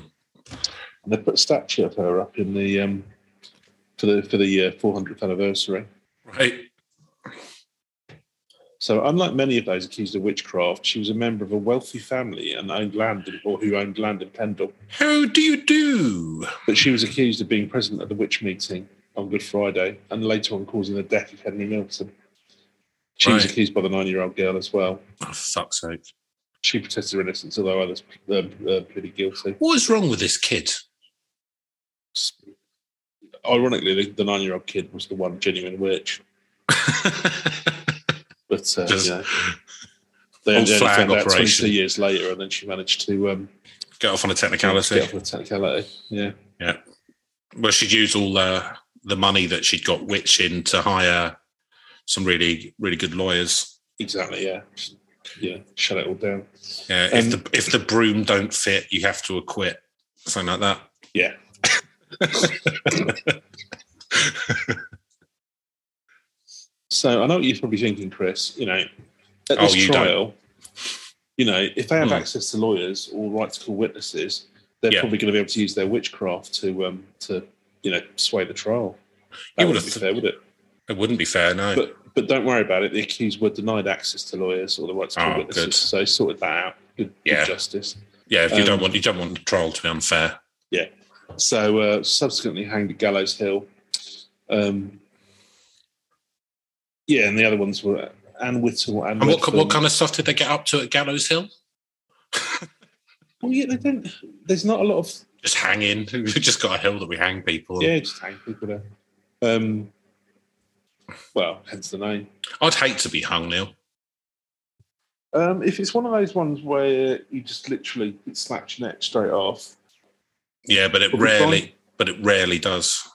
and they put a statue of her up in the um, for the for the uh, 400th anniversary. Right. So unlike many of those accused of witchcraft, she was a member of a wealthy family and owned land in, or who owned land in Pendle. How do you do? But she was accused of being present at the witch meeting on Good Friday and later on causing the death of Henry Mitton. She was accused by the nine-year-old girl as well. Oh, fuck's sake. She protested her innocence, although others uh, uh, pleaded guilty. What is wrong with this kid? Ironically, the, the nine-year-old kid was the one genuine witch, but uh, Just know, they only found out 22 years later, and then she managed to um, Get off on a get technicality. off the technicality. Yeah, Yeah. Well, she'd use all the, the money that she'd got witch in to hire some really, really good lawyers. exactly. Yeah, yeah, shut it all down. Yeah, if Um, the if the broom don't fit, you have to acquit. Something like that. Yeah. So I know what you're probably thinking, Chris. You know, at Oh, this you don't. trial, you know, if they have Hmm. access to lawyers or right to call witnesses, they're Yeah. probably going to be able to use their witchcraft to, um, to you know, sway the trial. You That would wouldn't have be th- fair, would it? It wouldn't be fair, no. But but don't worry about it. The accused were denied access to lawyers or the right to Oh, witnesses, good. so sorted that out. Good, good justice. yeah, if you um, don't want you don't want the trial to be unfair. Yeah. So uh, subsequently hanged at Gallows Hill. Um, yeah, and the other ones were Anne Whittle and, And what what kind of stuff did they get up to at Gallows Hill? Well, yeah, they don't. There's not a lot of Just hanging. We've just got a hill that we hang people. on. yeah, just hang people there. Um, well, hence the name. I'd hate to be hung, Neil. Um, if it's one of those ones where you just literally it slaps your neck straight off. Yeah, but it rarely but it rarely does.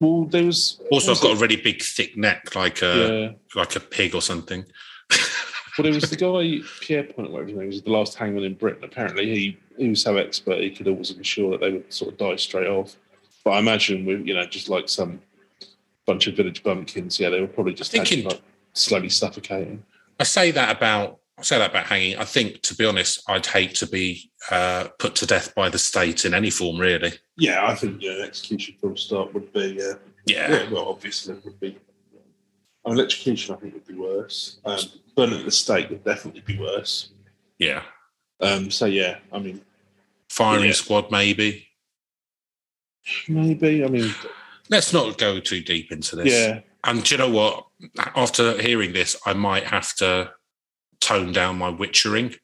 Well, there was Also, I've got it? a really big, thick neck, like a yeah. like a pig or something. Well, there was the guy Pierrepoint, whatever his name was, the last hangman in Britain. Apparently, he he was so expert he could always ensure that they would sort of die straight off. But I imagine with you know just like some bunch of village bumpkins, yeah, they were probably just Thinking- like, slowly suffocating. I say that about I say that about hanging. I think, to be honest, I'd hate to be uh, put to death by the state in any form, really. Yeah, I think yeah, execution full stop would be uh, Yeah, yeah, well, obviously it would be. I mean, electrocution I think would be worse. Um, burning at the stake would definitely be worse. yeah. Um, so yeah, I mean, Firing Yeah. squad, maybe. maybe. I mean, Let's not go too deep into this. yeah, And do you know what? After hearing this, I might have to tone down my witchering.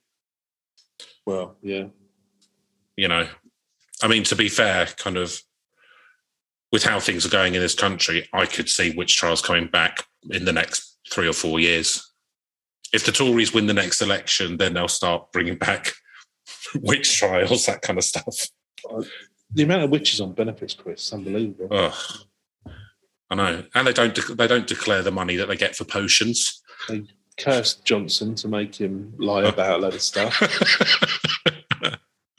well, yeah. You know, I mean, to be fair, kind of with how things are going in this country, I could see witch trials coming back in the next three or four years. If the Tories win the next election, then they'll start bringing back witch trials, that kind of stuff. The amount of witches on benefits, Chris, is unbelievable. Ugh. I know, and they don't de- they don't declare the money that they get for potions. They cursed Johnson to make him lie about a lot of stuff.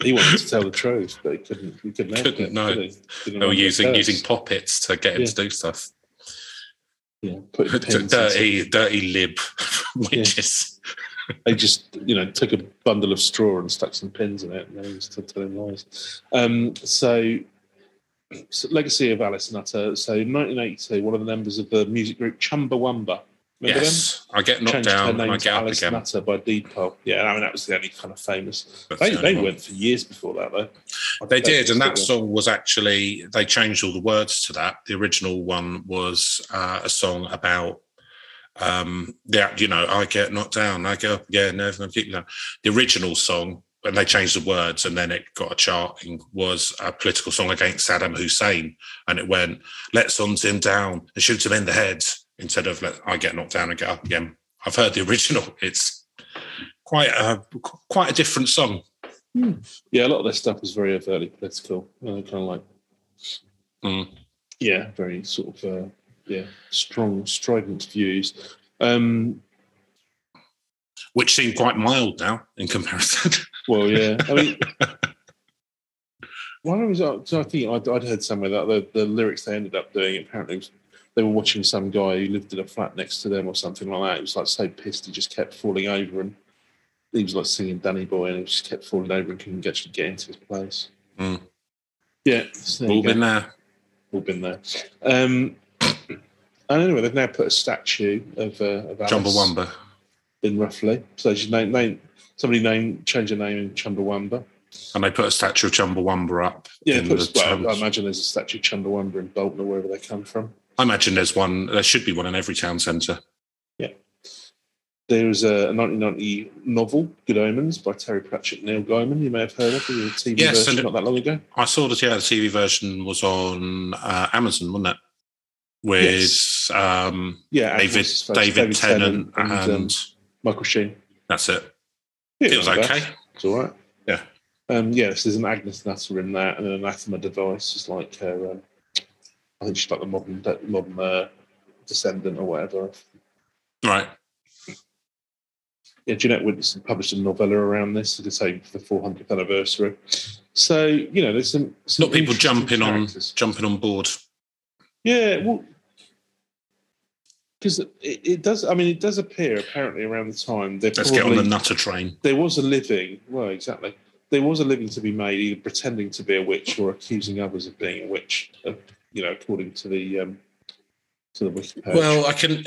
He wanted to tell the truth, but he couldn't. He couldn't. Couldn't, it, no. could he? They were using using poppets to get him Yeah. to do stuff. yeah, dirty, dirty lib witches. They just you know took a bundle of straw and stuck some pins in it and then he was still telling lies um, so, so legacy of alice nutter so in 1982 one of the members of the music group chumbawamba remember Yes, I get knocked changed down and I get up alice again. nutter by Depot. yeah i mean that was the only kind of famous That's they, the they one. went for years before that though They did, and that song was actually they changed all the words to that. The original one was uh, a song about um yeah, you know, I get knocked down, I get up, yeah, never gonna keep down. The original song when they changed the words and then it got a charting was a political song against Saddam Hussein. And it went, let's hunt him down and shoot him in the head instead of let I get knocked down and get up again. I've heard the original. It's quite a quite a different song. Yeah, a lot of their stuff is very overtly political. Uh, kind of like, Mm. yeah, very sort of, uh, yeah, strong, strident views. Um, Which seem quite mild now in comparison. well, yeah, I mean, one was, uh, so I think I'd, I'd heard somewhere that the, the lyrics they ended up doing apparently was, they were watching some guy who lived in a flat next to them or something like that. He was like so pissed he just kept falling over and he was like singing Danny Boy and he just kept falling over and couldn't actually get into his place. Mm. Yeah, so All go. been there. all been there. Um, and anyway, they've now put a statue of, uh, of Alice Chumbawamba. in roughly. So she's name, name somebody name change her name in Chumbawamba. And they put a statue of Chumbawamba up. Yeah, in put, the well. I imagine there's a statue of Chumbawamba in Bolton or wherever they come from. I imagine there's one. There should be one in every town centre. There was a 1990 novel, Good Omens, by Terry Pratchett Neil Gaiman. You may have heard of it. TV Yes, version and- not that long ago. I saw that. Yeah, the TV version was on uh, Amazon, wasn't it? With Yes. um, Yeah, and David what's his face? David, Tennant and, um, Michael Sheen. that's it. Yeah, It was bad. okay. It's all right. Yeah. Um, yes, there's an Agnes Nutter in that, and an Anathema device is like her. Um, I think she's like the modern modern uh, descendant or whatever. Right. Yeah, Jeanette Winterson published a novella around this, to say for the 400th anniversary. So you know, there's some, some Not people jumping on jumping on board. Yeah, well, because it, it does. I mean, it does appear apparently around the time there Let's get on the nutter train. there was a living. Well, exactly. There was a living to be made, either pretending to be a witch or accusing others of being a witch. Uh, you know, according to the um, to the wiki page. Well, I can.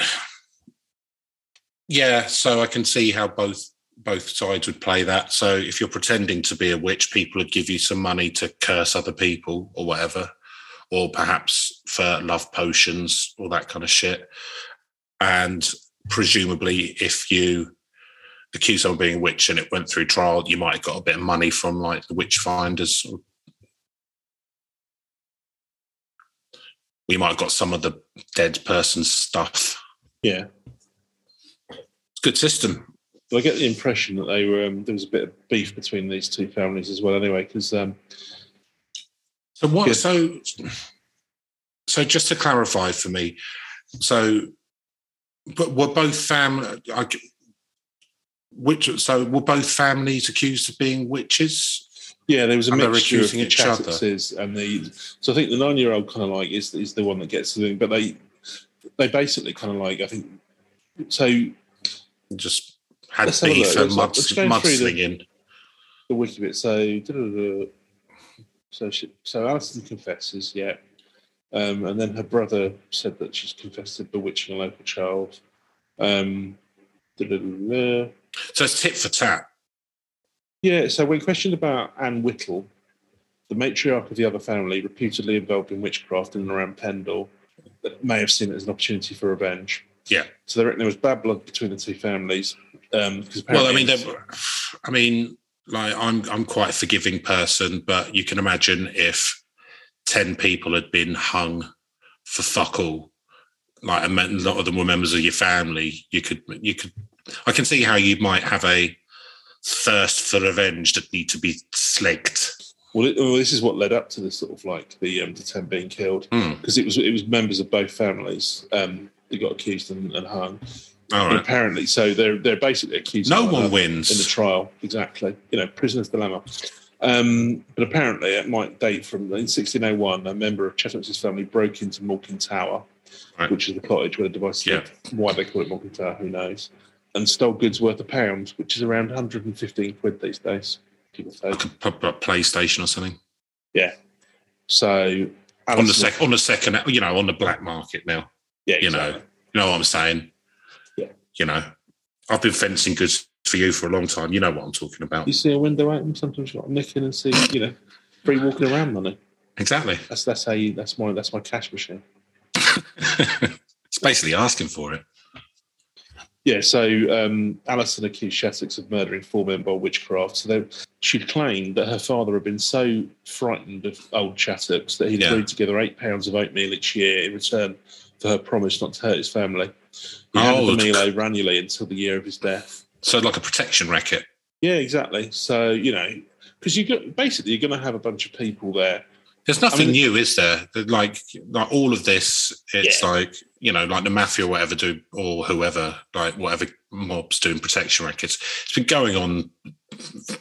Yeah, so I can see how both both sides would play that. So if you're pretending to be a witch, people would give you some money to curse other people or whatever, or perhaps for love potions or that kind of shit. And presumably, if you accused someone of being a witch and it went through trial, you might have got a bit of money from like the witch finders. We might have got some of the dead person's stuff. yeah, It's a good system. I get the impression that they were um, there was a bit of beef between these two families as well. Anyway, because um, So what? Yeah. So, so just to clarify for me, so, but were both family? Which so were both families accused of being witches? yeah, there was a And mixture of each other. And the. So I think the nine year old kind of like is is the one that gets the thing, but they they basically kind of like I think so. Just had Let's have a beef and mud, through the- mudslinging. the wiki bit. So, so she, so Alison confesses, yeah, um, and then her brother said that she's confessed to bewitching a local child. Um. So it's tit for tat. yeah. So when questioned about Anne Whittle, the matriarch of the other family, reputedly involved in witchcraft in and around Pendle, that may have seen it as an opportunity for revenge. Yeah. So they reckon there was bad blood between the two families. Um, Well, I mean, I mean, like I'm I'm quite a forgiving person, but you can imagine if ten people had been hung for fuck all, like a lot of them were members of your family, you could you could I can see how you might have a thirst for revenge that need to be slaked. Well, it, well, this is what led up to this sort of like the um, the ten being killed Hmm. because it was it was members of both families um, that got accused and, and hung. All right. apparently, so they're they're basically accused. No of one wins. in the trial. Exactly, you know, prisoner's dilemma. Um, but apparently, it might date from in 1601. A member of Chattox's family broke into Malkin Tower, Right. which is the cottage where the device Yeah. lived. Why they call it Malkin Tower, who knows? And stole goods worth a pound, which is around 115 quid these days. Give or take. Like a proper PlayStation or something Yeah. So on the Alison- sec on the second, you know, on the black market now. yeah, you know. You know what I'm saying? Yeah. You know, I've been fencing goods for you for a long time. You know what I'm talking about. You see a window open, sometimes you got to nick in and see, you know, free walking around money. Exactly. That's that's how you. That's my that's my cash machine. it's basically asking for it. Yeah, so um, Alison accused Chattox of murdering four men by witchcraft. So they, she claimed that her father had been so frightened of old Chattox that he'd Yeah. agreed to give her eight pounds of oatmeal each year in return for her promise not to hurt his family. He Oh, handed the meal over annually until the year of his death. So like a protection racket. Yeah, exactly. So you know, because you got basically you're going to have a bunch of people there. There's nothing I mean- new, is there? Like, like all of this, it's Yeah. like you know, like the mafia or whatever do, or whoever, like whatever mobs doing protection rackets. It's been going on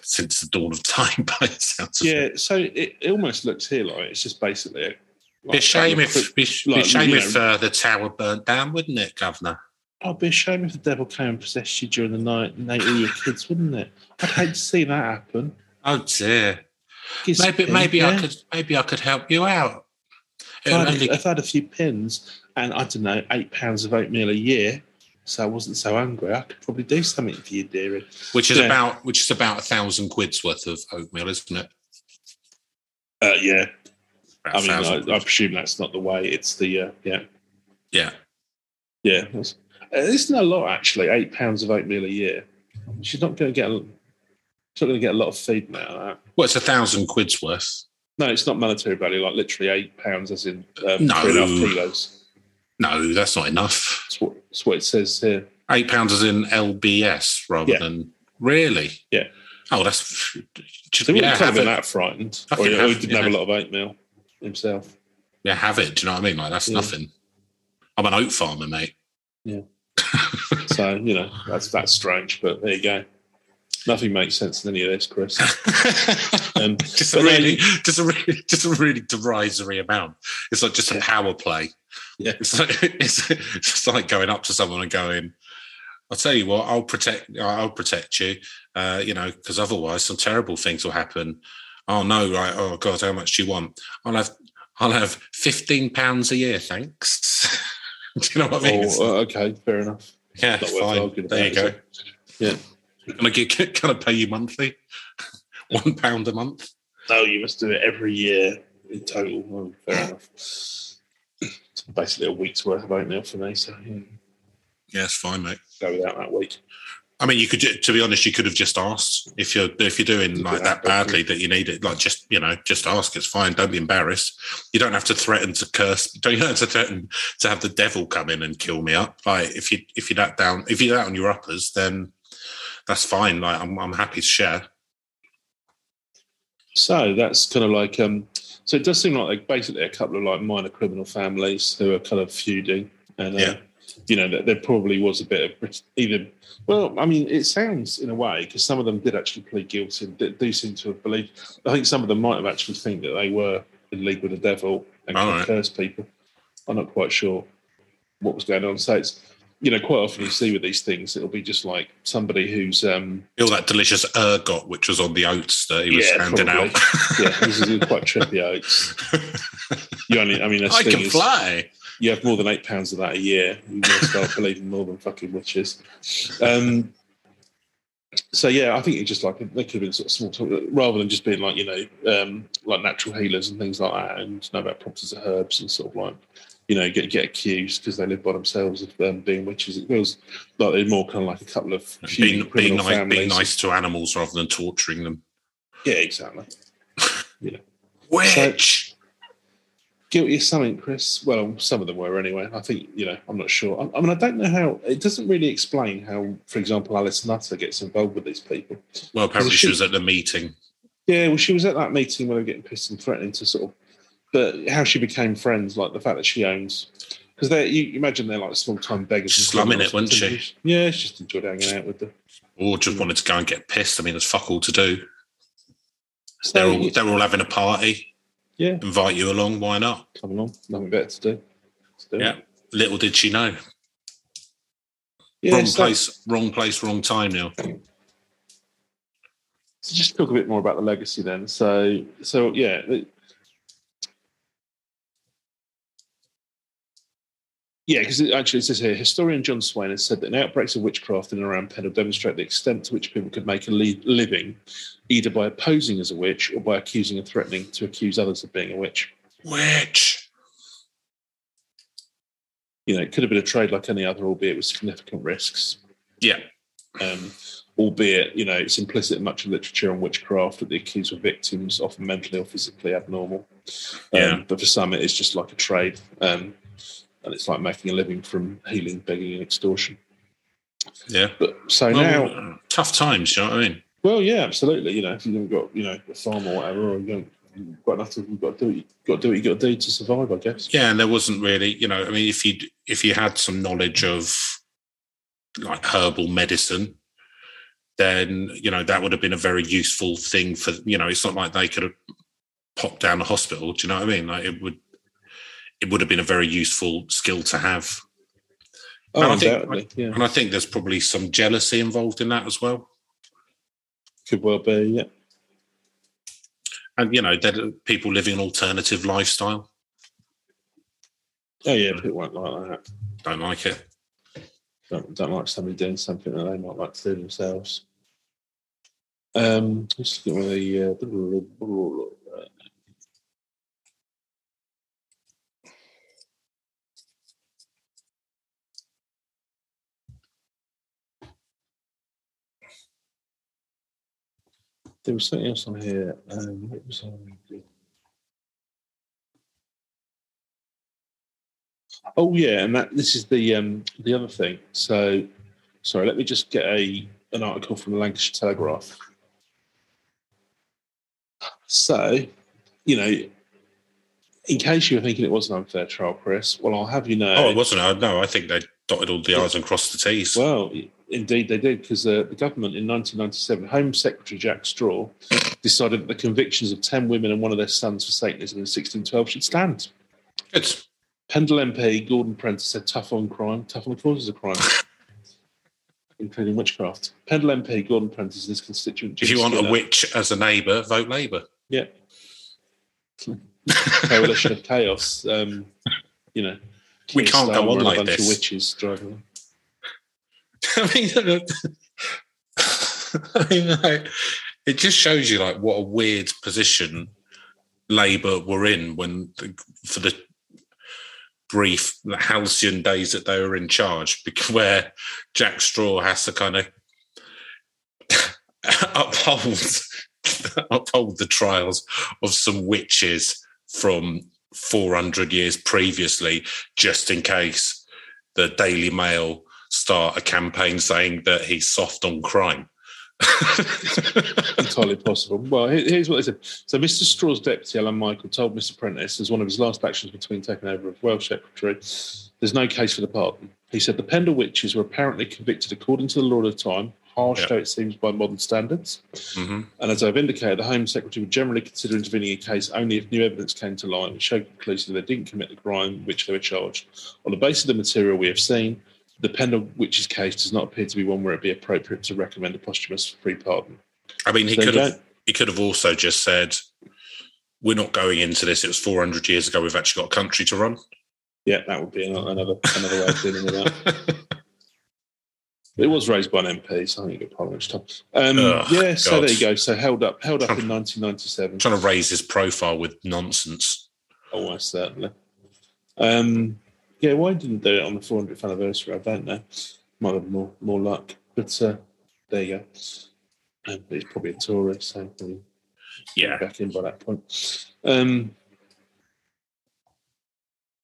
since the dawn of time. By the sounds of. Yeah, so it, it almost looks here like it's just basically. A, Be a shame if be, be like, a shame if uh, the tower burnt down, wouldn't it, Governor? It'd be a shame if the devil came and possessed you during the night and ate all your kids, wouldn't it? I'd hate to see that happen. Oh dear. Gives Maybe me, maybe I could maybe I could help you out. If I, had, only- if I had a few pins and I don't know, eight pounds of oatmeal a year, so I wasn't so hungry, I could probably do something for you, dearie. which is yeah. about which is about a thousand quid's worth of oatmeal, isn't it? Uh, yeah, About I a mean, I, I presume that's not the way. It's the uh, yeah, yeah. yeah. That's, isn't a lot actually. Eight pounds of oatmeal a year. She's not going to get. A, she's not going to get a lot of feed out of that. Well, it's a thousand quid's worth. No, it's not monetary value. Like literally eight pounds, as in um, No. three and a half kilos. No, that's not enough. That's what, that's what it says here. Eight pounds is in LBS rather Yeah. than really. Yeah. Oh, that's just, So he yeah, have been it. that frightened, I or, or he didn't have a lot of oatmeal himself. yeah, have it. Do you know what I mean? Like that's Yeah. nothing. I'm an oat farmer, mate. So you know that's that's strange, but there you go. Nothing makes sense in any of this, Chris. Um, just a really, you- just a really, just a really derisory amount. It's like just a Yeah. power play. Yeah. it's like it's, it's like going up to someone and going, "I'll tell you what, I'll protect, I'll protect you." Uh, you know, because otherwise, some terrible things will happen. Oh no! Right? Oh god, how much do you want? I'll have, I'll have fifteen pounds a year, thanks. do you know what I mean? Oh, uh, okay, fair enough. yeah, fine. There you go. Yeah. Can I get? Can I pay you monthly? One pound a month. No, you must do it every year in total. Well, fair enough. It's basically a week's worth of oatmeal for me, so yeah, Yeah, it's fine, mate. go without that week. I mean, you could, to be honest, you could have just asked if you're if you're doing like that badly that you need it. Like, just you know, just ask. It's fine. Don't be embarrassed. You don't have to threaten to curse. Don't you have to threaten to have the devil come in and kill me up. Like, if you if you're that down, if you're that on your uppers, then that's fine. Like, I'm I'm happy to share. So that's kind of like um. So it does seem like like basically a couple of like minor criminal families who are kind of feuding, and uh, Yeah. You know that there probably was a bit of either. Well, I mean, it sounds in a way because some of them did actually plead guilty and do- seem to have believed. I think some of them might have actually think that they were in league with the devil and All could right. curse people. I'm not quite sure what was going on. So it's you know quite often you see with these things it'll be just like somebody who's um All that delicious ergot which was on the oats that he was Yeah, handing probably. out. yeah this is quite trippy oats. You only I mean I can is, fly. You have more than eight pounds of that a year, you're going to start believing more than fucking witches. Um, so yeah, I think it's just like they could have been sort of small talk rather than just being like you know um, like natural healers and things like that, and know about properties of herbs and sort of like you know get get accused because they live by themselves of um, being witches. It feels like they're more kind of like a couple of Being, being, nice, being nice to animals rather than torturing them. Yeah, exactly. Yeah, witch. Guilty of something, Chris. Well, some of them were anyway. I think you know. I'm not sure. I, I mean, I don't know how. It doesn't really explain how, for example, Alice Nutter gets involved with these people. Well, apparently she she- was at the meeting. Yeah, well, she was at that meeting when they were getting pissed and threatening to sort of. But how she became friends, like the fact that she owns, because they you imagine they're like small time beggars, Slumming it, wouldn't she? Yeah, she just enjoyed hanging out with them. Or just wanted to go and get pissed. I mean, there's fuck all to do. So, They're all they're all having a party. Yeah, Invite you along. Why not? come along, nothing better to do. Do it. Yeah. Little did she know. yeah. wrong so- place, wrong place, wrong time. Neil. So just talk a bit more about the legacy then. So so yeah. Yeah, because it actually it says here, historian John Swain has said that outbreaks of witchcraft in and around Pendle demonstrate the extent to which people could make a li- living either by posing as a witch or by accusing and threatening to accuse others of being a witch. Witch. You know, it could have been a trade like any other, albeit with significant risks. Yeah. Um, albeit, you know, it's implicit in much of literature on witchcraft that the accused were victims, often mentally or physically abnormal. Um, Yeah. But for some, it is just like a trade. Um, and it's like making a living from healing, begging, and extortion. Yeah. But so Well, now, tough times, you know what I mean? well, yeah, absolutely. You know, if you haven't got, you know, a farm or whatever, or you you've got nothing, you've got to do what You've got to do what you've got to do to survive, I guess. Yeah, and there wasn't really, you know, I mean, if you if you had some knowledge of like herbal medicine, then you know that would have been a very useful thing for you know. It's not like they could have popped down a hospital. Do you know what I mean? Like it would, it would have been a very useful skill to have. Oh, And I think- yeah, And I think there's probably some jealousy involved in that as well. could well be. Yeah, And you know, there are people living an alternative lifestyle. oh yeah, people won't like that. Don't like it. Don't, don't like somebody doing something that they might like to do themselves. Um, just look at the. Uh, there was something else on here. Um, what was on? Oh yeah, and that this is the um, the other thing. So, sorry, let me just get a an article from the Lancashire Telegraph. So, you know, in case you were thinking it was an unfair trial, Chris, well, I'll have you know. Oh, it wasn't. No, I think they dotted all the i's and crossed the t's. Well, indeed they did, because uh, the government in 1997, Home Secretary Jack Straw decided that the convictions of 10 women and one of their sons for Satanism in 1612 should stand. Good. Pendle MP Gordon Prentice said tough on crime, tough on the causes of crime, including witchcraft. Pendle MP Gordon Prentice and his constituent. If Jim you want a witch as a neighbour, vote Labour. Yeah. Coalition of chaos. Um, you know. We can't go on like a bunch this. Of witches driving. I mean, I mean, it just shows you like what a weird position Labour were in when for the brief halcyon days that they were in charge, where Jack Straw has to kind of uphold uphold the trials of some witches from 400 years previously, just in case the Daily Mail start a campaign saying that he's soft on crime. entirely possible. Well, here's what they said. So, Mr. Straw's deputy, Alun Michael, told Mr. Prentice, as one of his last actions between taking over as Welsh Secretary, there's no case for the pardon. He said the Pendle witches were apparently convicted according to the law of the time, harsh Yeah. though it seems by modern standards. hmm And as I've indicated, the Home Secretary would generally consider intervening in a case only if new evidence came to light which showed conclusively they didn't commit the crime which they were charged. On the basis of the material we have seen, the Pendle witches case does not appear to be one where it'd be appropriate to recommend a posthumous free pardon. I mean, he could have he could have also just said, "We're not going into this. It was 400 years ago. We've actually got a country to run." Yeah, that would be another another, another way of dealing with that. It was raised by an MP, so I think it got parliamentary time. Um, Ugh, yeah, so God. there you go. So held up, held up in 1997. Trying to raise his profile with nonsense. Almost certainly. Um, yeah, why didn't do it on the 400th anniversary? I don't know. Might have more more luck, but uh, there you go. Um, but he's probably a Tory, so probably Yeah, back in by that point. Um,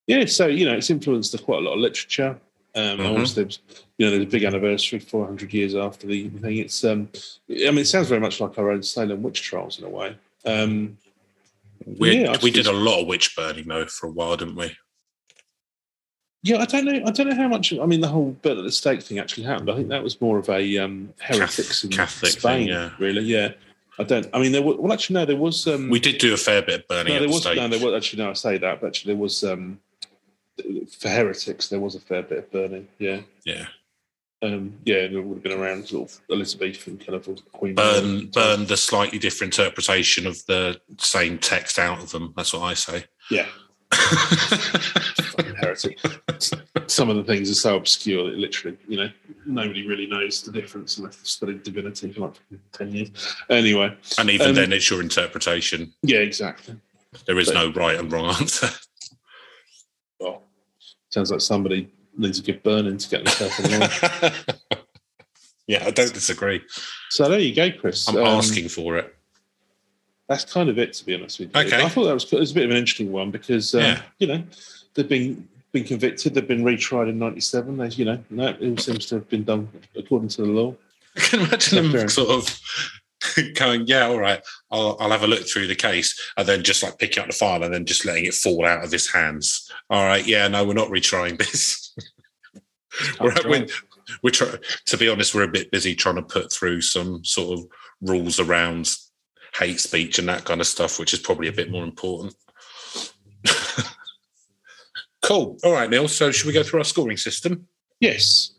yeah, so you know, it's influenced quite a lot of literature. Um, Mhm. Obviously, there's, you know, there's a big anniversary, 400 years after the thing. It's, um, I mean, it sounds very much like our own Salem witch trials in a way. Um, we Yeah, we did a lot of witch burning though for a while, didn't we? Yeah, I don't know. I don't know how much. I mean, the whole burn at the stake thing actually happened. I think that was more of a um, heretics in Catholic thing, Spain, yeah. really. Yeah, I don't. I mean, there was. Well, actually, no. There was. Um, We did do a fair bit of burning No, at there the was stake. no, there was actually no. I say that, but actually there was um, for heretics. There was a fair bit of burning. Yeah, yeah, um, yeah, it would have been around sort of Elizabethan kind of Queen. burn burn the slightly different interpretation of the same text out of them. That's what I say. Yeah, fucking heretic. Some of the things are so obscure that literally, you know, nobody really knows the difference unless they've studied divinity for like ten years. Anyway, and even Um, then, it's your interpretation. yeah, exactly. There is but- no right and wrong answer. Well, sounds like somebody needs a good burning to get themselves in line. Yeah, I don't disagree. So there you go, Chris. I'm Um, asking for it. That's kind of it, to be honest with you. Okay. I thought that was, was a bit of an interesting one because, um, Yeah. you know, they've been been convicted, they've been retried in '97. They, you know, no, it all seems to have been done according to the law. I can imagine them sort of going, yeah, all right, I'll, I'll have a look through the case, and then just like picking up the file and then just letting it fall out of his hands. All right, yeah, no, we're not retrying this. we're, we're, we're try- to be honest, we're a bit busy trying to put through some sort of rules around hate speech and that kind of stuff, which is probably a bit more important. cool. All right, Neil. So, should we go through our scoring system? Yes.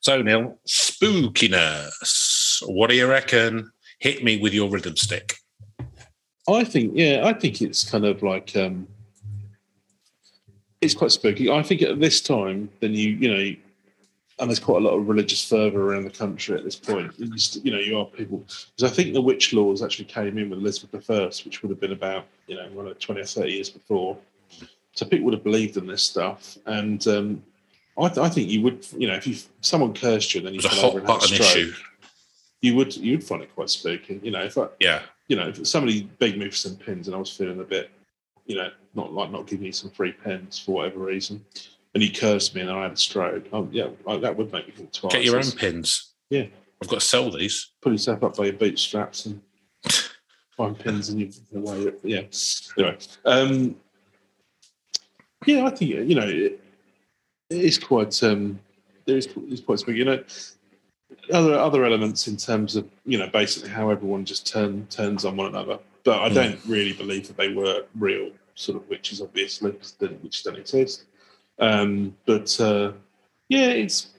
So, Neil, spookiness. What do you reckon? Hit me with your rhythm stick. I think, yeah, I think it's kind of like um, it's quite spooky. I think at this time, then you, you know, and there's quite a lot of religious fervour around the country at this point. You, know, you are people because I think the witch laws actually came in with Elizabeth I, which would have been about you know, well, twenty or thirty years before. So people would have believed in this stuff, and um, I, th- I think you would, you know, if you someone cursed you and then you fell over and had a stroke, issue. you would you would find it quite spooky. You know, if I, Yeah. you know, if somebody begged me for some pins and I was feeling a bit, you know, not like not giving me some free pins for whatever reason, and he cursed me and I had a stroke, oh, yeah, that would make me think twice. Get your own pins. Yeah. I've got to sell these. Pull yourself up by your bootstraps and find pins and you away. Yeah. Anyway, um, yeah, I think you know it, it is quite. Um, there is it's quite big. You know, other other elements in terms of you know basically how everyone just turn turns on one another. But I Mm. don't really believe that they were real sort of witches, obviously, 'cause they- which don't exist. Um, but uh, yeah, it's.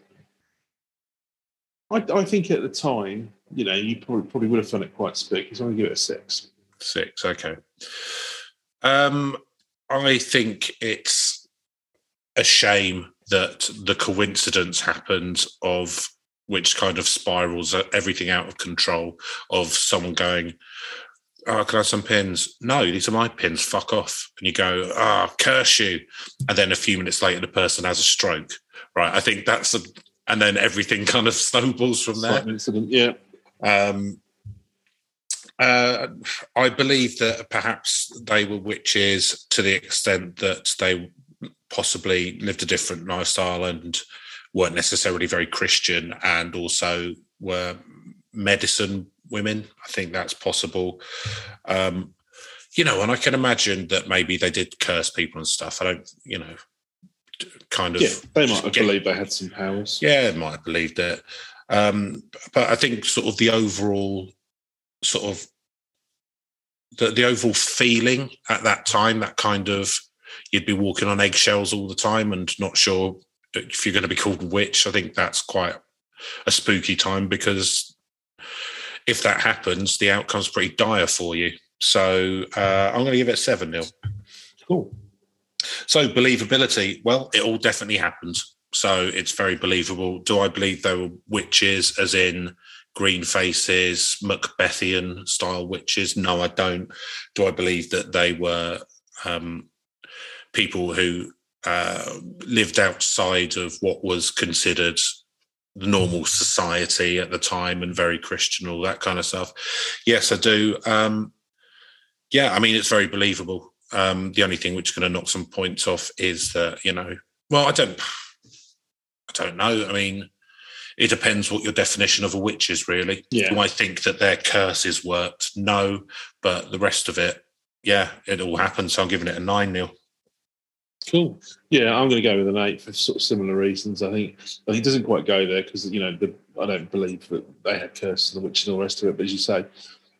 I, I think at the time, you know, you probably, probably would have found it quite spooky. So I'm going to give it a six. Six. Okay. Um, I think it's a shame that the coincidence happened of which kind of spirals everything out of control of someone going, Oh, can I have some pins? No, these are my pins. Fuck off. And you go, Ah, curse you. And then a few minutes later, the person has a stroke. Right. I think that's a, and then everything kind of snowballs from there. Incident, yeah. Um, uh, I believe that perhaps they were witches to the extent that they possibly lived a different lifestyle and weren't necessarily very Christian and also were medicine women. I think that's possible. Um, you know, and I can imagine that maybe they did curse people and stuff. I don't, you know, kind of. Yeah, they might have get- believed they had some powers. yeah, might have believed it. Um, but I think sort of the overall sort of the, the overall feeling at that time, that kind of you'd be walking on eggshells all the time and not sure if you're going to be called witch. I think that's quite a spooky time because if that happens, the outcome's pretty dire for you. So uh, I'm going to give it seven nil. Cool. So believability, well, it all definitely happens. So it's very believable. Do I believe they were witches, as in green faces, Macbethian style witches? No, I don't. Do I believe that they were um, people who uh, lived outside of what was considered normal society at the time and very Christian, all that kind of stuff? Yes, I do. Um, yeah, I mean, it's very believable. Um, the only thing which is going to knock some points off is that you know, well, I don't, I don't know. I mean, it depends what your definition of a witch is. Really, Yeah. do I think that their curses worked? No, but the rest of it, yeah, it all happened. So I'm giving it a nine nil. Cool. Yeah, I'm going to go with an eight for sort of similar reasons. I think I think it doesn't quite go there because you know the, I don't believe that they had curses and the witches and all the rest of it. But as you say,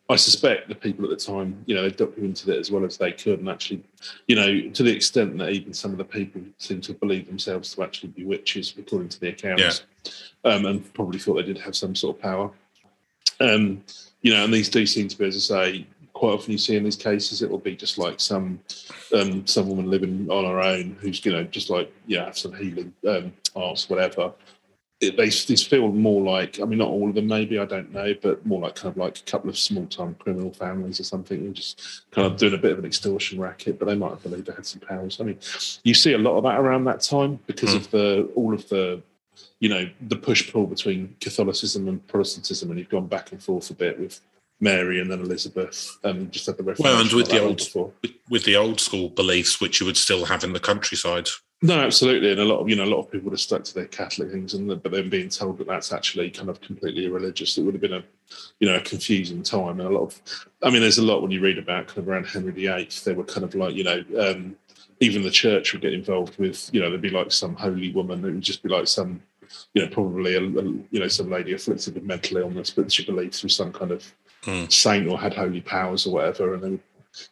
I suspect the people at the time, you know, they documented it as well as they could, and actually, you know, to the extent that even some of the people seem to believe themselves to actually be witches, according to the accounts, um, and probably thought they did have some sort of power. Um, you know, and these do seem to be, as I say, quite often you see in these cases, it will be just like some um, some woman living on her own who's you know just like yeah have some healing um, arts whatever. It, they these feel more like I mean not all of them maybe I don't know but more like kind of like a couple of small time criminal families or something and just kind of doing a bit of an extortion racket but they might have believed they had some powers. I mean you see a lot of that around that time because Mm. of the all of the you know the push pull between Catholicism and Protestantism, and you've gone back and forth a bit with Mary and then Elizabeth, and just had the reference. Well, and with the old with, with the old school beliefs, which you would still have in the countryside. No, absolutely, and a lot of you know a lot of people would have stuck to their Catholic things, and but then being told that that's actually kind of completely irreligious, it would have been a you know a confusing time, and a lot of, I mean, there's a lot when you read about kind of around Henry VIII, they were kind of like you know um, even the church would get involved with you know there'd be like some holy woman, it would just be like some you know probably a, a you know some lady afflicted with mental illness, but she believed through some kind of Hmm. saint or had holy powers or whatever, and they would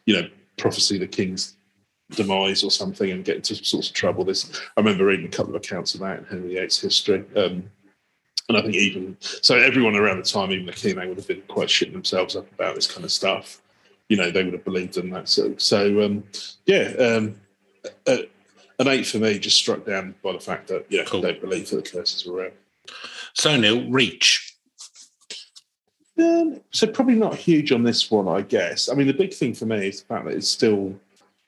you know prophecy the king's demise or something and get into sorts of trouble. This I remember reading a couple of accounts of that in Henry VIII's history. Um, and I think even so, everyone around the time, even the king, they would have been quite shitting themselves up about this kind of stuff. You know, they would have believed in that. So, so um, yeah, um, uh, an eight for me, just struck down by the fact that yeah, Cool. they believe that the curses were real. So Neil, reach. So probably not huge on this one, I guess. I mean, the big thing for me is the fact that it's still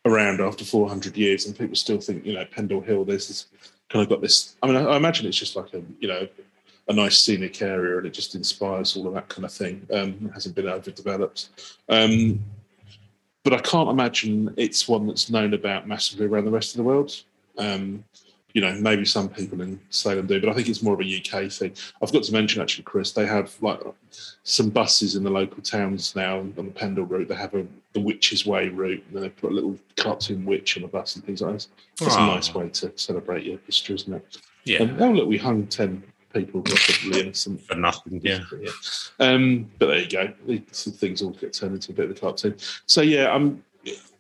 around after 400 years, and people still think, you know, Pendle Hill. This kind of got this. I mean, I, I imagine it's just like a, you know, a nice scenic area, and it just inspires all of that kind of thing. Um, it hasn't been overdeveloped, um, but I can't imagine it's one that's known about massively around the rest of the world. Um, you know, maybe some people in Salem do, but I think it's more of a UK thing. I've got to mention actually, Chris, they have like some buses in the local towns now on the Pendle route. They have a the Witch's Way route, and then they put a little cartoon witch on the bus and things like that. That's Oh. a nice way to celebrate your history, isn't it? Yeah, Um, oh look, we hung ten people probably innocent. for nothing. Yeah. Um, but there you go. These things all get turned into a bit of a cartoon. So yeah, I'm.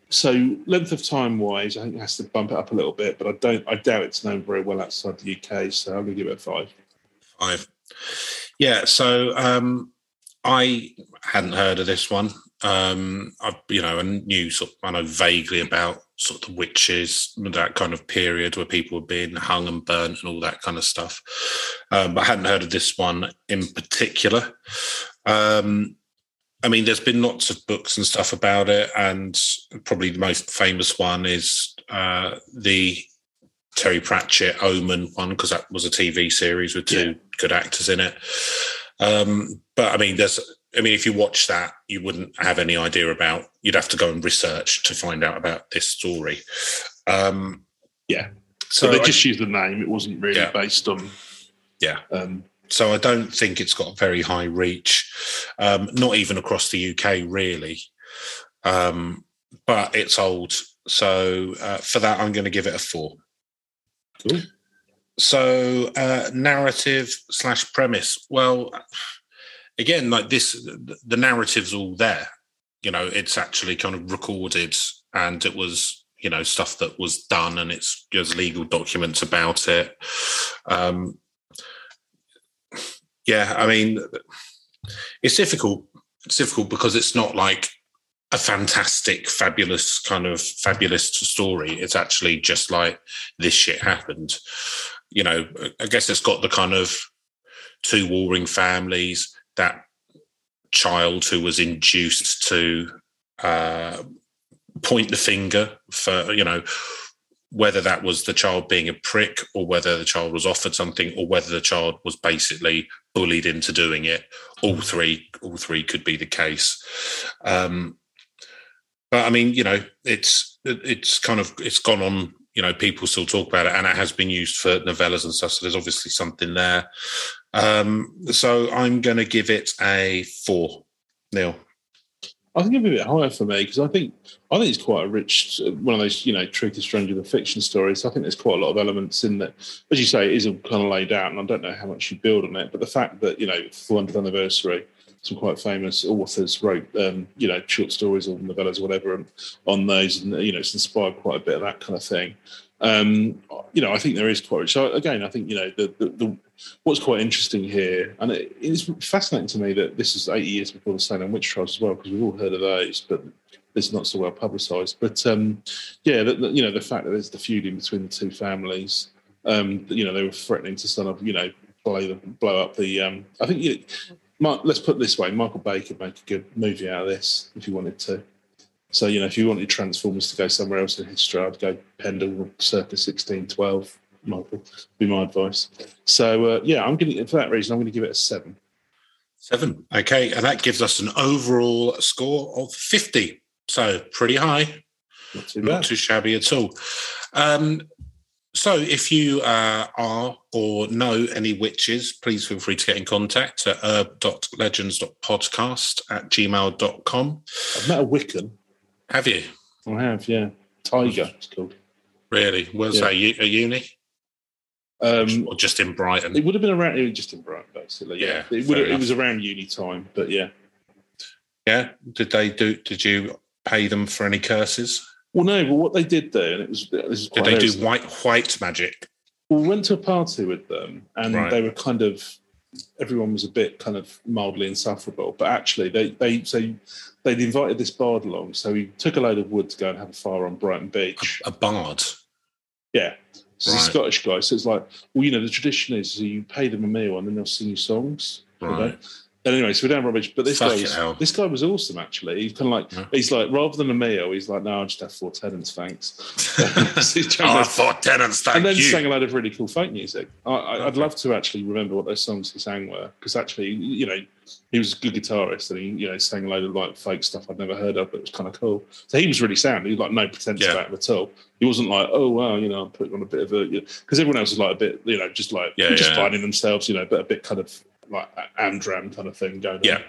So length of time wise, I think it has to bump it up a little bit, but I don't. I doubt it's known very well outside the UK. So I'm going to give it a five. Five. Yeah, so um, I hadn't heard of this one. Um, I, you know, I knew sort. Of, I know vaguely about sort of the witches, that kind of period where people were being hung and burnt and all that kind of stuff. Um, but I hadn't heard of this one in particular. Um, I mean, there's been lots of books and stuff about it, and probably the most famous one is uh, the Terry Pratchett Omen one because that was a TV series with two Yeah. good actors in it. Um, but I mean, there's, I mean, if you watch that, you wouldn't have any idea about. You'd have to go and research to find out about this story. Um, Yeah. So So they I- just used the name. It wasn't really Yeah. based on. Yeah. Um, so I don't think it's got very high reach, um, not even across the UK, really. Um, but it's old, so uh, for that, I'm going to give it a four. Cool. So uh, narrative slash premise. Well, again, like this, the- the narrative's all there. You know, it's actually kind of recorded, and it was you know stuff that was done, and it's there's legal documents about it. Um, yeah, I mean, it's difficult. It's difficult because it's not like a fantastic, fabulous kind of fabulous story. It's actually just like this shit happened. You know, I guess it's got the kind of two warring families, that child who was induced to uh, point the finger for, you know, whether that was the child being a prick or whether the child was offered something or whether the child was basically bullied into doing it all three all three could be the case. Um but i mean you know it's it's kind of it's gone on you know people still talk about it and it has been used for novellas and stuff so there's obviously something there. Um so i'm going to give it a four neil I think it'd be a bit higher for me because I think I think it's quite a rich one of those you know truth is stranger than fiction stories. I think there's quite a lot of elements in that, as you say, it is kind of laid out, and I don't know how much you build on it. But the fact that you know 400th anniversary, some quite famous authors wrote um, you know short stories or novellas or whatever on those, and you know it's inspired quite a bit of that kind of thing. Um, you know, I think there is quite. So again, I think you know the, the, the what's quite interesting here, and it, it's fascinating to me that this is 80 years before the Salem witch trials as well, because we've all heard of those, but it's not so well publicised. But um, yeah, the, the- you know, the fact that there's the feuding between the two families, um, you know, they were threatening to sort of, you know, blow the, blow up the. Um, I think you. Mark, let's put it this way: Michael Bay could make a good movie out of this if he wanted to. So you know, if you wanted Transformers to go somewhere else in history, I'd go Pendle circa 1612. Michael. Be my advice. So uh, yeah, I'm going to for that reason I'm going to give it a seven. Seven. Okay, and that gives us an overall score of fifty. So pretty high. Not too not too shabby at all. Um, so, if you uh, are or know any witches, please feel free to get in contact at herb.legends.podcast at gmail.com. I've met a Wiccan. Have you? I have, yeah. Tiger, it's called. Really? Where's Yeah. that? A uni? Um, Or just in Brighton? it would have been around, it was just in Brighton, basically. Yeah, Yeah, it, would fair it was around uni time, but yeah. Yeah. Did they do? Did you pay them for any curses? Well, no, but what they did there, and it was this is Did they do white white magic? Well, we went to a party with them, and Right. they were kind of everyone was a bit kind of mildly insufferable. But actually, they they so they'd invited this bard along, so he took a load of wood to go and have a fire on Brighton Beach. A bard. Yeah, so he's a Scottish guy. So it's like, well, you know, the tradition is you pay them a meal and then they'll sing you songs. you know? Right. And anyway, so we're down rubbish. But this guy was this guy was awesome. Actually, he's kind of like Yeah. he's like rather than a meal, he's like, no, I'll just have four Tennent's, thanks. So oh, for Tennent's, thank and then you. sang a load of really cool folk music. I, I, I'd Okay. love to actually remember what those songs he sang were, because actually, you know, he was a good guitarist and he, you know, sang a load of like folk stuff I'd never heard of, but it was kind of cool. So he was really sound. He was like no pretense Yeah. about it at all. He wasn't like, oh wow, you know, I'm putting on a bit of a, because everyone else was like a bit, you know, just like Yeah, just yeah. finding themselves, you know, but a bit kind of like Amdram kind of thing going Yeah.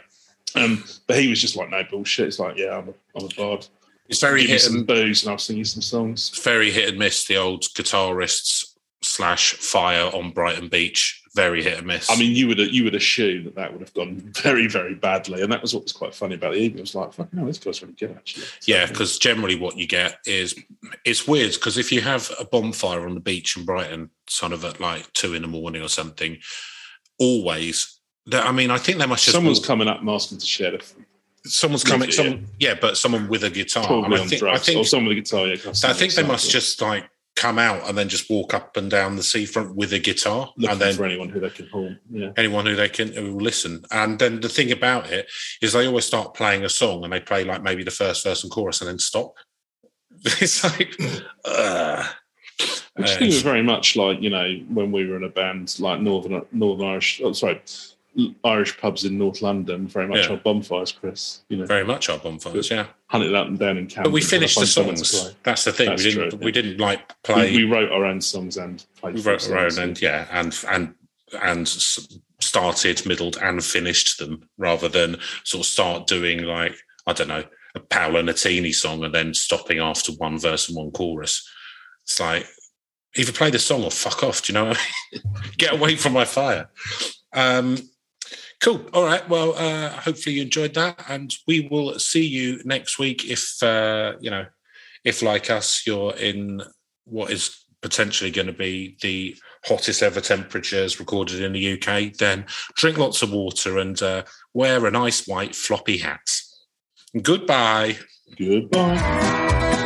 on. Um, but he was just like, no bullshit. It's like, yeah, I'm a, I'm a bard. It's very Give hit and booze and I'll sing you some songs. very hit and miss. The old guitarists slash fire on Brighton Beach. Very hit and miss. I mean, you would you would assume that that would have gone very very badly, and that was what was quite funny about the evening. It was like, fucking this guy's really good actually. yeah, because generally what you get is it's weird because if you have a bonfire on the beach in Brighton, sort of at like two in the morning or something, always. that- I mean, I think they must just someone's walk- coming up and asking to share the someone's coming. Yeah. Some, yeah, but someone with a guitar. probably And I think, I think or someone with a guitar. Yeah, I think they must just like come out and then just walk up and down the seafront with a guitar, looking and then for anyone who they can haul. Yeah, anyone who they can who will listen. And then the thing about it is they always start playing a song and they play like maybe the first verse and chorus and then stop. It's like, uh, which uh, was very much like you know when we were in a band like Northern Northern Irish. Oh, sorry. Irish pubs in North London, very much Yeah. our bonfires, Chris. You know, very much our bonfires, yeah. hunted up and down in Camden. But we finished the find someone to songs. That's the thing. That's we didn't. true, We yeah. didn't like play. We, we wrote our own songs and played. we wrote our own and yeah, and and and started, middled, and finished them rather than sort of start doing like I don't know a Paolo Nutini song and then stopping after one verse and one chorus. It's like either play the song or fuck off. Do you know what I mean? Get away from my fire. Um, cool. All right. Well, uh, hopefully you enjoyed that, and we will see you next week. If uh, you know, if like us, you're in what is potentially going to be the hottest ever temperatures recorded in the UK, then drink lots of water and uh, wear a nice white floppy hat. Goodbye. Goodbye.